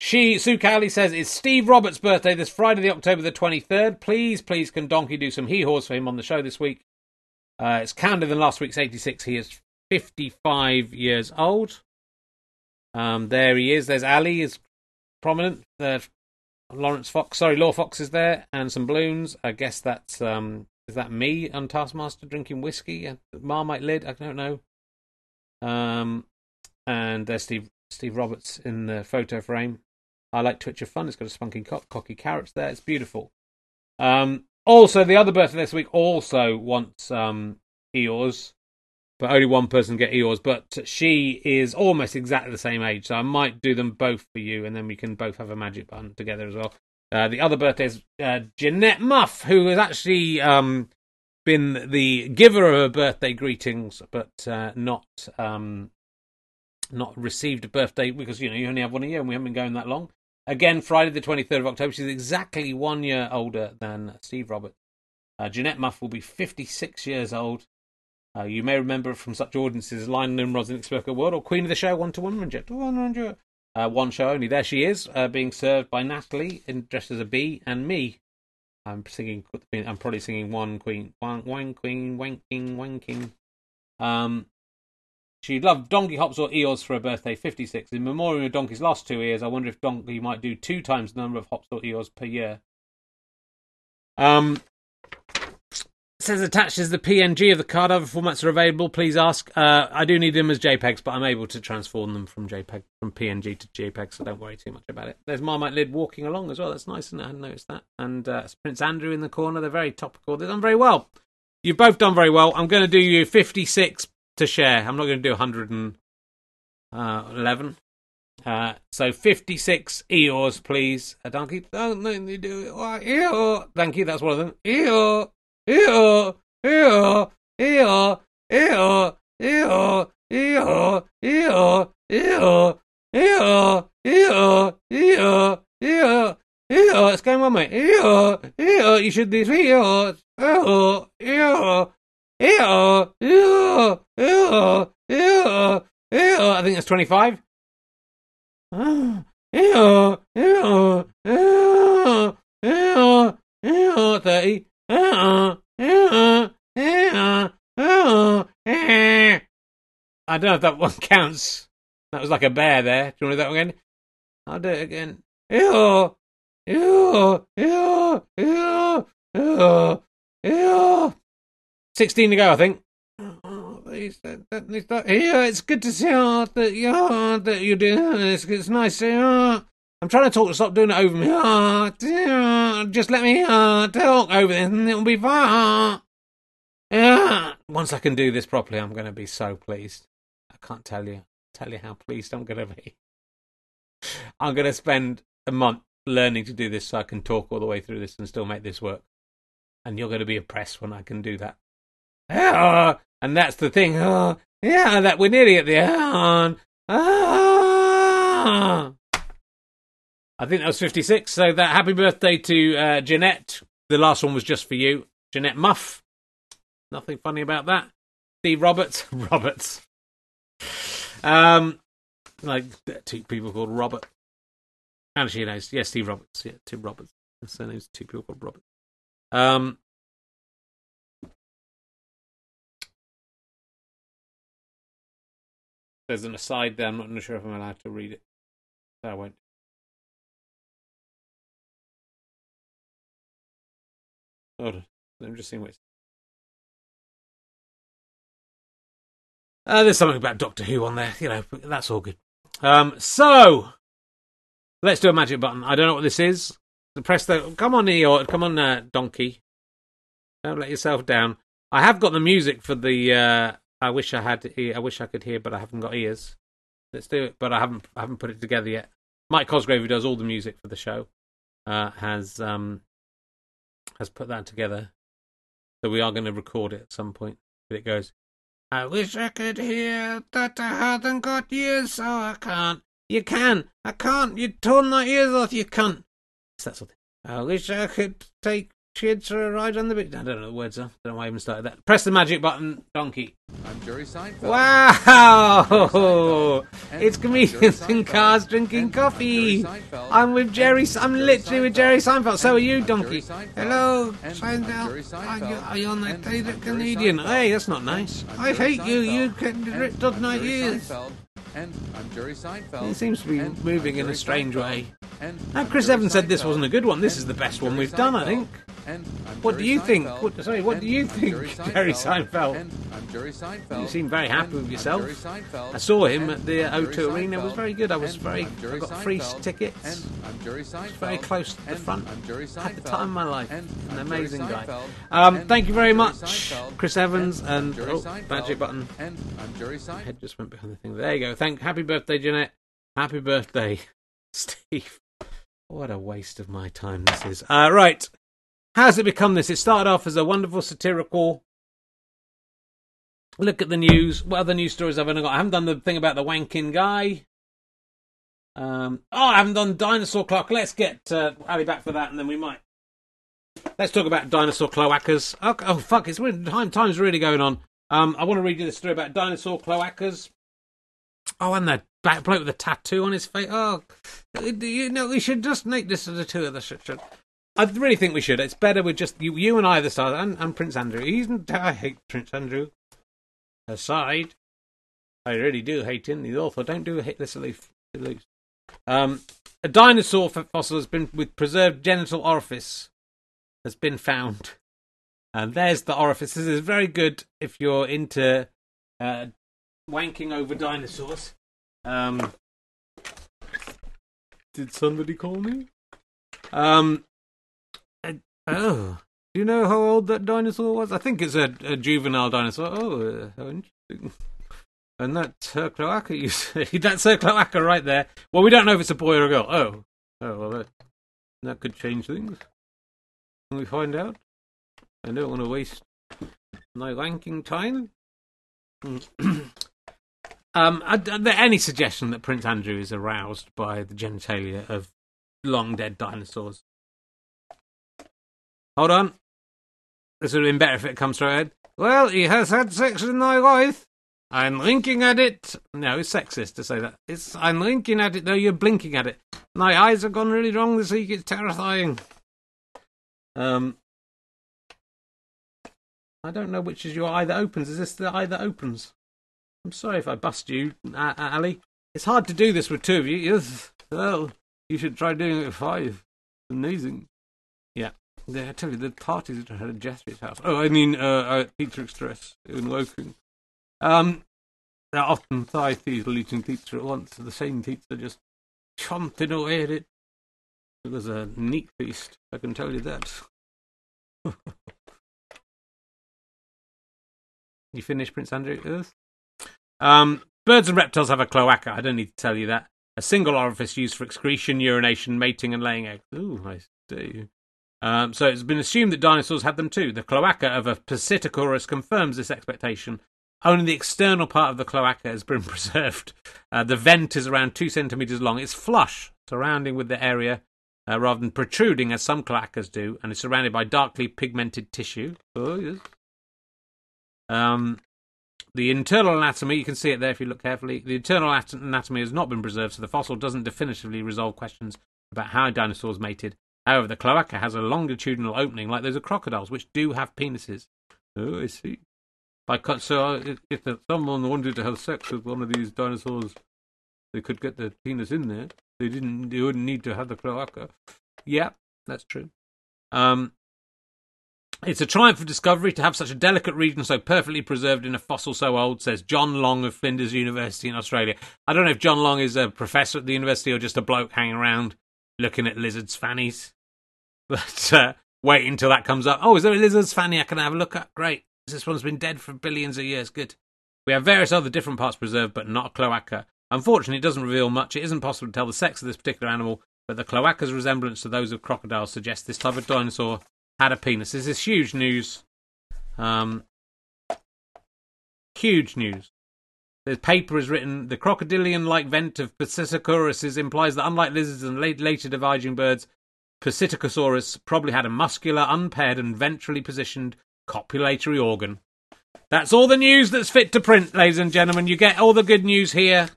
she, Sue Cowley, says it's Steve Roberts' birthday this Friday, the October the 23rd. Please, please, can Donkey do some hee haws for him on the show this week? Uh, it's calendar than last week's 86. He is 55 years old. Um, there he is. There's Ally, is prominent. There, Laurence Fox, sorry, Law Fox is there, and some balloons. I guess that's um, is that me on Taskmaster drinking whiskey? Marmite lid. I don't know. Um, and there's Steve Steve Roberts in the photo frame. I like Twitch of Fun. It's got a spunky cock, cocky carrots there. It's beautiful. Um, also, the other birthday this week also wants um, Eeyores, but only one person get Eeyores. But she is almost exactly the same age, so I might do them both for you, and then we can both have a magic button together as well. Uh, the other birthday is uh, Jeanette Muff, who has actually um, been the giver of birthday greetings, but uh, not um, not received a birthday because you know you only have one a year, and we haven't been going that long. Again, Friday the 23rd of October. She's exactly one year older than Steve Roberts. Uh, Jeanette Muff will be 56 years old. Uh, you may remember from such audiences as Lionel Nimrod's Inexplicable World or Queen of the Show 1 to 100. 100. Uh, one show only. There she is, uh, being served by Natalie, in, dressed as a bee, and me. I'm singing. I'm probably singing one queen, one, one queen, wanking, wanking. Um, She loved Donkey Hops or Eeyores for her birthday, 56. In memoriam of Donkey's last two years, I wonder if Donkey might do two times the number of Hops or Eeyores per year. Um, says attaches the PNG of the card. Other formats are available. Please ask. Uh, I do need them as JPEGs, but I'm able to transform them from JPEG from PNG to JPEG, so don't worry too much about it. There's Marmite Lid walking along as well. That's nice, and I hadn't noticed that. And uh, Prince Andrew in the corner. They're very topical. They've done very well. You've both done very well. I'm going to do you 56 to share. I'm not going to do 111. Uh, so 56 Eeyores, please. Uh, donkey, don't let me do it. Why, Eeyore. Thank you, that's one of them. Eeyore, Eeyore, Eeyore, Eeyore, Eeyore, Eeyore, Eeyore, Eeyore, Eeyore, Eeyore, Eeyore, Eeyore, Eeyore, Eeyore. It's going on, mate. Eeyore, Eeyore, you should do three Eeyores. Eeyore, Eeyore, Eeyore, Eeyore, Eeyore, Eeyore, Eeyore. I think that's 25. Ah, [gasps] ew, ew, ew, ew, ew, 30. Uh, ew, ew, ew, eh. I don't know if that one [laughs] counts. That was like a bear there. Do you want to do that again? I'll do it again. Ew, ew, ew, ew, ew, ew. 16 to go, I think. Oh, yeah, it's good to see uh, that, yeah, that you do this. It's nice. Yeah. I'm trying to talk to stop doing it over me. Yeah, just let me uh, talk over this and it'll be fine. Yeah. Once I can do this properly, I'm going to be so pleased. I can't tell you, tell you how pleased I'm going to be. I'm going to spend a month learning to do this so I can talk all the way through this and still make this work. And you're going to be impressed when I can do that. Yeah, and that's the thing. Oh, yeah, that we're nearly at the end. Ah. I think that was 56. So that happy birthday to uh, Jeanette. The last one was just for you, Jeanette Muff. Nothing funny about that. Steve Roberts. [laughs] Roberts. Um, like two people called Robert. Actually, no, yes, Steve Roberts. Yeah, Tim Roberts. His surname's two people called Robert. Um, there's an aside there. I'm not sure if I'm allowed to read it. So I won't. Hold on. I'm just seeing what. Uh, there's something about Doctor Who on there, you know, that's all good. Um, so, let's do a magic button. I don't know what this is. Press the. Come on, Eeyore. Come on, uh, Donkey. Don't let yourself down. I have got the music for the. Uh, I wish I had. I wish I could hear, but I haven't got ears. Let's do it. But I haven't. I haven't put it together yet. Mike Cosgrave, who does all the music for the show, uh, has um, has put that together. So we are going to record it at some point. But it goes. I wish I could hear that I hadn't got ears, so I can't. You can. I can't. You torn my ears off. You can't. It's that sort of thing. I wish I could take kids for a ride on the beach. I don't know the words are. I don't know why I even started that. Press the magic button, donkey. I'm Jerry Seinfeld. Wow! And It's comedians in cars drinking And coffee. I'm I'm with Jerry. And I'm Jerry literally with Jerry Seinfeld. So are you, I'm donkey? Seinfeld. Hello, Seinfeld. Are you, on that day that Canadian? Hey, that's not nice. I hate you. You Seinfeld. can And rip dog I'm my ears. And I'm Jerry Seinfeld. He seems to be And moving in a strange Seinfeld. way. And Now, Chris Evans said this wasn't a good one. This is the best one we've done, I think. And I'm What do Jerry you think? What- sorry, what do you I'm think, Jerry [laughs] Jerry Seinfeld? Seinfeld? And I'm Jerry Seinfeld. You seem very happy with yourself. Jerry Seinfeld. I saw him at the I'm O2 Arena. It was very good. I was very. Jerry I got free Seinfeld. tickets. And I'm Jerry Seinfeld. very close to the front. I'm Jerry Seinfeld. Had the time of my life. And An amazing guy. Um, thank you very much, Chris Evans, And Jerry oh, Seinfeld. magic button. And I'm Jerry Seinfeld. Head just went behind the thing. There you go. Thank. Happy birthday, Jeanette. Happy birthday, [laughs] Steve. What a waste of my time this is. Uh, right. How's it become this? It started off as a wonderful satirical. Look at the news. What other news stories have I got? I haven't done the thing about the wanking guy. Um, oh, I haven't done dinosaur clock. Let's get uh, Ally back for that, and then we might. Let's talk about dinosaur cloacas. Oh, oh fuck! It's really, time. Time's really going on. Um, I want to read you the story about dinosaur cloacas. Oh, and the black bloke with the tattoo on his face. Oh, you know, we should just make this the two of us. I really think we should. It's better with just you, you and I, the stars, and, and Prince Andrew. He's I hate Prince Andrew. Aside, I really do hate him. He's awful. don't do hit this salute. Um, a dinosaur fossil has been with preserved genital orifice has been found, and there's the orifice. This is very good if you're into uh, wanking over dinosaurs. Um, did somebody call me? Um, oh, do you know how old that dinosaur was? I think it's a, a juvenile dinosaur. Oh, uh, how interesting. And that's her cloaca, you [laughs] cloaca right there. Well, we don't know if it's a boy or a girl. Oh. Oh, well, that, that could change things. Can we find out? I don't want to waste my wanking time. [clears throat] um, any suggestion that Prince Andrew is aroused by the genitalia of long dead dinosaurs? Hold on. This would have been better if it comes straight ahead. Well, he has had sex with my wife. I'm linking at it. No, it's sexist to say that. It's I'm linking at it though. You're blinking at it. My eyes have gone really wrong this week. It's terrifying. Um, I don't know which is your eye that opens. Is this the eye that opens? I'm sorry if I bust you, Ally. It's hard to do this with two of you. Yes. Well, you should try doing it with five. Amazing. Yeah. Yeah, I tell you, the parties at her Jeffrey's house. Oh, I mean, uh, at Pizza Express in Woking. Um, they're often Thai people eating pizza at once. The same pizza just chomping away at it. It was a neat feast, I can tell you that. [laughs] you finished, Prince Andrew? Um, birds and reptiles have a cloaca. I don't need to tell you that. A single orifice used for excretion, urination, mating, and laying eggs. Ooh, I see. Um, so it's been assumed that dinosaurs had them too. The cloaca of a Psittacosaurus confirms this expectation. Only the external part of the cloaca has been [laughs] preserved. Uh, the vent is around two centimeters long. It's flush, surrounding with the area uh, rather than protruding as some cloacas do, and is surrounded by darkly pigmented tissue. Oh, yes. Um, the internal anatomy, you can see it there if you look carefully. The internal anatomy has not been preserved, so the fossil doesn't definitively resolve questions about how dinosaurs mated. However, the cloaca has a longitudinal opening like those of crocodiles, which do have penises. Oh, I see. By cut, so uh, if, if someone wanted to have sex with one of these dinosaurs, they could get their penis in there. They didn't. They wouldn't need to have the cloaca. Yeah, that's true. Um, it's a triumph of discovery to have such a delicate region so perfectly preserved in a fossil so old, says John Long of Flinders University in Australia. I don't know if John Long is a professor at the university or just a bloke hanging around looking at lizards' fannies. [laughs] But uh, wait until that comes up. Oh, is there a lizard's fanny I can have a look at? Great. This one's been dead for billions of years. Good. We have various other different parts preserved, but not a cloaca. Unfortunately, it doesn't reveal much. It isn't possible to tell the sex of this particular animal, but the cloaca's resemblance to those of crocodiles suggests this type of dinosaur had a penis. This is huge news. Um, huge news. The paper is written the crocodilian-like vent of Psittacosaurus implies that unlike lizards and late, later diverging birds, Psittacosaurus probably had a muscular, unpaired, and ventrally positioned copulatory organ. That's all the news that's fit to print, ladies and gentlemen. You get all the good news here.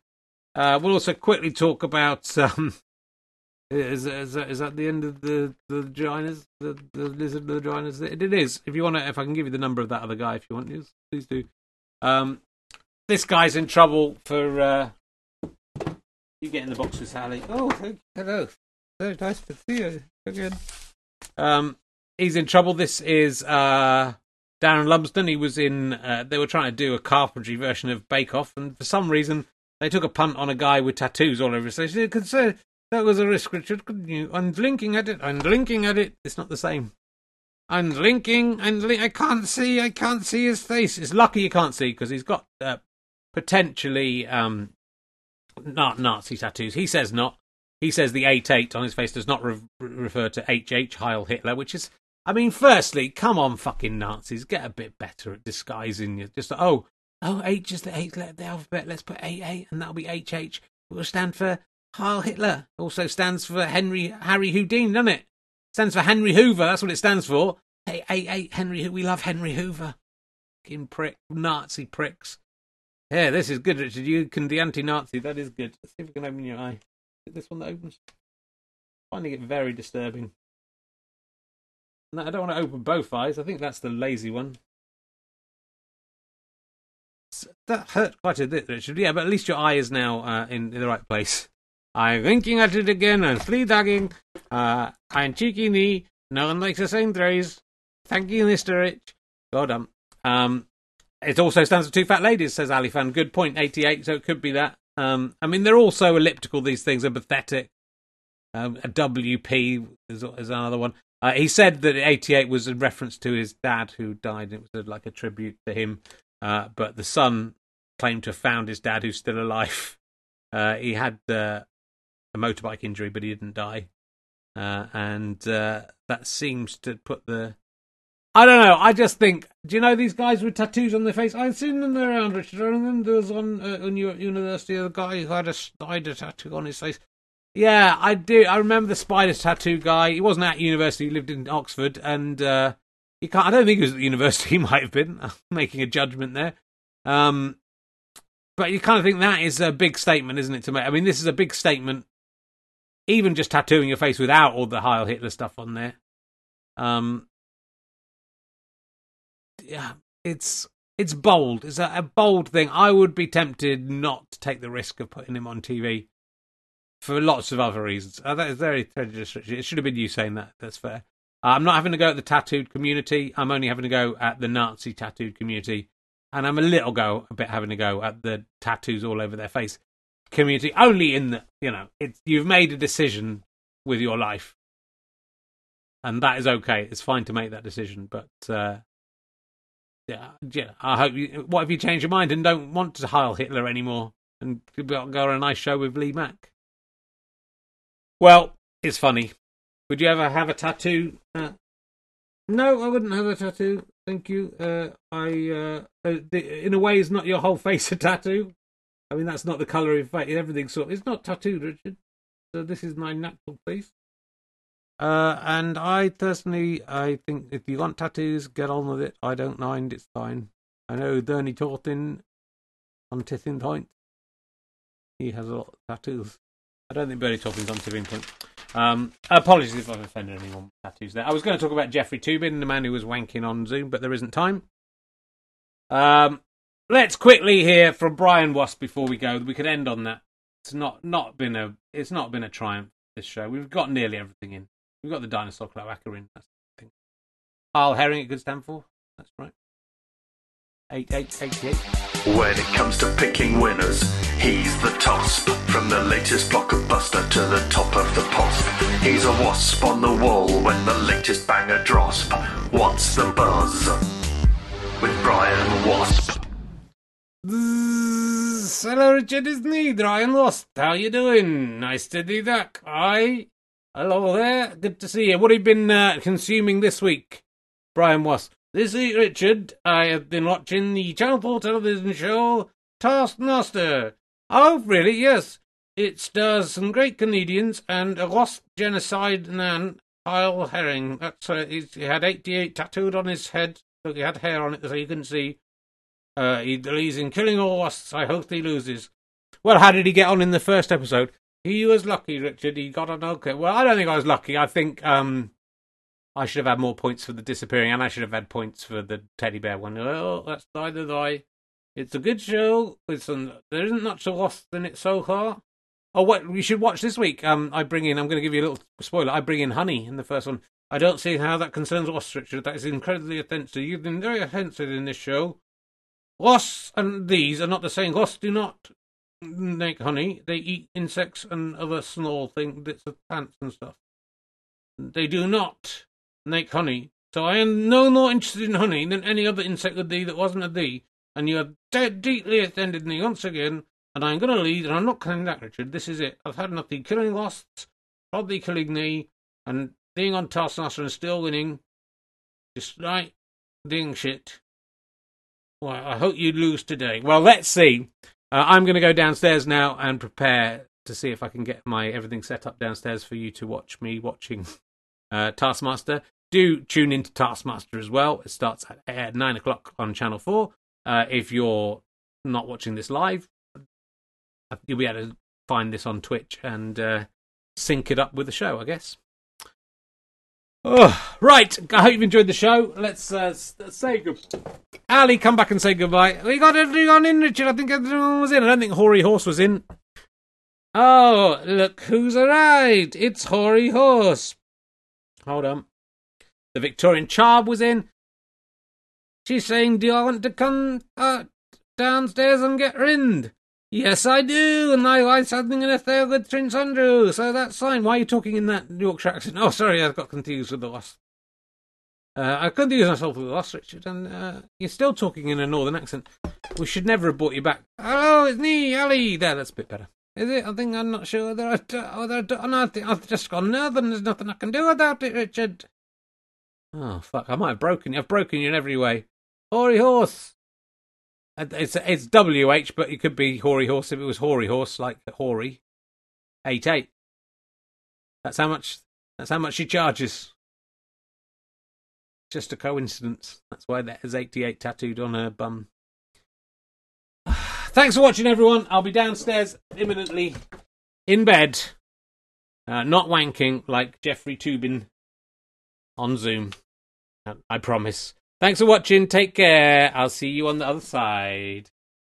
Uh, we'll also quickly talk about. Um, is, is, that, the end of the the vaginas? The, the lizard vaginas? It, it is. If you want to, if I can give you the number of that other guy, if you want, yes, please do. Um, this guy's in trouble for. Uh, you get in the box with Sally. Oh, hello. Very nice to see you again. Um, he's in trouble. This is uh, Darren Lumsden. He was in. Uh, they were trying to do a carpentry version of Bake Off, and for some reason they took a punt on a guy with tattoos all over his face. You could say that was a risk, Richard, couldn't you? I'm blinking at it. I'm blinking at it. It's not the same. I'm blinking. I'm blink- I can't see. I can't see his face. It's lucky you can't see because he's got uh, potentially um, not Nazi tattoos. He says not. He says the 8-8 on his face does not re- refer to HH Heil Hitler, which is, I mean, firstly, come on, fucking Nazis, get a bit better at disguising you. Just oh, oh, H is the eighth letter of the alphabet. Let's put 8-8, and that'll be HH. It will stand for Heil Hitler. Also stands for Henry Harry Houdin, doesn't it? Stands for Henry Hoover. That's what it stands for. Hey, eight, eight, Henry. We love Henry Hoover. Fucking prick, Nazi pricks. Yeah, this is good, Richard. You can the anti-Nazi. That is good. Let's see if we can open your eye. Is this one that opens? Finding it very disturbing. No, I don't want to open both eyes. I think that's the lazy one. That hurt quite a bit, Richard. Yeah, but at least your eye is now uh, in, in the right place. I'm winking at it again and flea dagging. Uh, I'm cheeky knee. No one likes the same phrase. Thank you, Mr. Rich. Well done. Um, it also stands for two fat ladies, says Alifan. Good point, 88, so it could be that. Um, I mean, they're all so elliptical, these things are pathetic. Um, a WP is, is another one. Uh, he said that 88 was a reference to his dad who died. It was a, like a tribute to him. Uh, but the son claimed to have found his dad who's still alive. Uh, he had a motorbike injury, but he didn't die. Uh, and uh, that seems to put the. I don't know. I just think. Do you know these guys with tattoos on their face? I've seen them around, Richard. I remember there was one uh, in university, a guy who had a spider tattoo on his face. Yeah, I do. I remember the spider tattoo guy. He wasn't at university. He lived in Oxford, and uh, he can't. I don't think he was at the [laughs] university. He might have been [laughs] making a judgment there. Um, but you kind of think that is a big statement, isn't it? To make. I mean, this is a big statement. Even just tattooing your face without all the Heil Hitler stuff on there. Um, yeah, it's it's bold. It's a, a bold thing. I would be tempted not to take the risk of putting him on TV for lots of other reasons. Uh, that is very prejudiced. It should have been you saying that. That's fair. Uh, I'm not having to go at the tattooed community. I'm only having to go at the Nazi tattooed community, and I'm a little go a bit having to go at the tattoos all over their face community. Only in the you know it's you've made a decision with your life, and that is okay. It's fine to make that decision, but uh, yeah, yeah. I hope you. What if you change your mind and don't want to Heil Hitler anymore and go on a nice show with Lee Mack? Well, it's funny. Would you ever have a tattoo? Uh, no, I wouldn't have a tattoo. Thank you. Uh, I, uh, uh, the, in a way, is not your whole [laughs] face a tattoo. I mean, that's not the colour of face. Everything sort. It's not tattooed, Richard. So this is my natural face. Uh, and I personally, I think if you want tattoos, get on with it. I don't mind. It's fine. I know Bernie Taunton on Tipping Point. He has a lot of tattoos. I don't think Bernie Taupin's on Tipping Point. Um, apologies if I've offended anyone with tattoos there. I was going to talk about Jeffrey Toobin, the man who was wanking on Zoom, but there isn't time. Um, let's quickly hear from Brian Wasp before we go. We could end on that. It's not not been a it's not been a triumph this show. We've got nearly everything in. We've got the dinosaur cloaca in. That's the thing. Carl Herring it could stand for. That's right. Eight eight eighty eight. When it comes to picking winners, he's the tosp. From the latest blockbuster to the top of the post. He's a wasp on the wall when the latest banger drosp. What's the buzz? With Brian Wasp. Hello, Richard. It's me, Brian Lost. How you doing? Nice to be back. Hi. Hello there. Good to see you. What have you been uh, consuming this week, Brian Wasp? This week, Richard, I have been watching the Channel 4 television show Taskmaster. Oh, really? Yes. It stars some great comedians and a wasp genocide man, Kyle Herring. That's uh, he's, he had 88 tattooed on his head. So he had hair on it, so you can see. Uh, he believes in killing all wasps. I hope he loses. Well, how did he get on in the first episode? He was lucky, Richard. He got on okay. Well, I don't think I was lucky. I think um, I should have had more points for the disappearing, and I should have had points for the teddy bear one. Oh, that's neither I. It's a good show. It's an, there isn't much wasp in it so far. Oh, what you should watch this week? Um, I bring in. I'm going to give you a little spoiler. I bring in honey in the first one. I don't see how that concerns wasps, Richard. That is incredibly offensive. You've been very offensive in this show. Wasps and these are not the same. Wasps do not make honey. They eat insects and other small things, bits of plants and stuff. They do not make honey. So I am no more interested in honey than any other insect would be that wasn't a bee. And you have dead deeply offended me once again. And I'm going to leave, and I'm not coming back, Richard. This is it. I've had enough of killing wasps, probably killing me, and being on Taskmaster and still winning. despite doing shit. Well, I hope you lose today. Well, let's see. Uh, I'm going to go downstairs now and prepare to see if I can get my everything set up downstairs for you to watch me watching [laughs] uh, Taskmaster. Do tune into Taskmaster as well. It starts at, at nine o'clock on Channel Four. Uh, if you're not watching this live, you'll be able to find this on Twitch and uh, sync it up with the show, I guess. Oh, right. I hope you've enjoyed the show. Let's uh, say goodbye. Ally, come back and say goodbye. We got everyone in, Richard. I think everyone was in. I don't think Hoary Horse was in. Oh, look who's arrived. It's Hoary Horse. Hold on. The Victorian Charb was in. She's saying, Do I want to come uh, downstairs and get rinned? Yes, I do, and I like something in a with Prince Andrew, so that's fine. Why are you talking in that Yorkshire accent? Oh, sorry, I got confused with the lost. Uh, I confused myself with the lost, Richard, and uh, you're still talking in a northern accent. We should never have brought you back. Hello, it's me, Ally. There, that's a bit better. Is it? I think I'm not sure whether I, d- whether I, d- oh, I think I've just gone northern. There's nothing I can do about it, Richard. Oh fuck! I might have broken you. I've broken you in every way. Hoary horse. It's it's WH, but it could be hoary horse if it was hoary horse, like hoary. Eight eight. That's how much. That's how much she charges. Just a coincidence. That's why there's eighty eight tattooed on her bum. [sighs] Thanks for watching, everyone. I'll be downstairs imminently, in bed, uh, not wanking like Jeffrey Toobin on Zoom. I promise. Thanks for watching. Take care. I'll see you on the other side.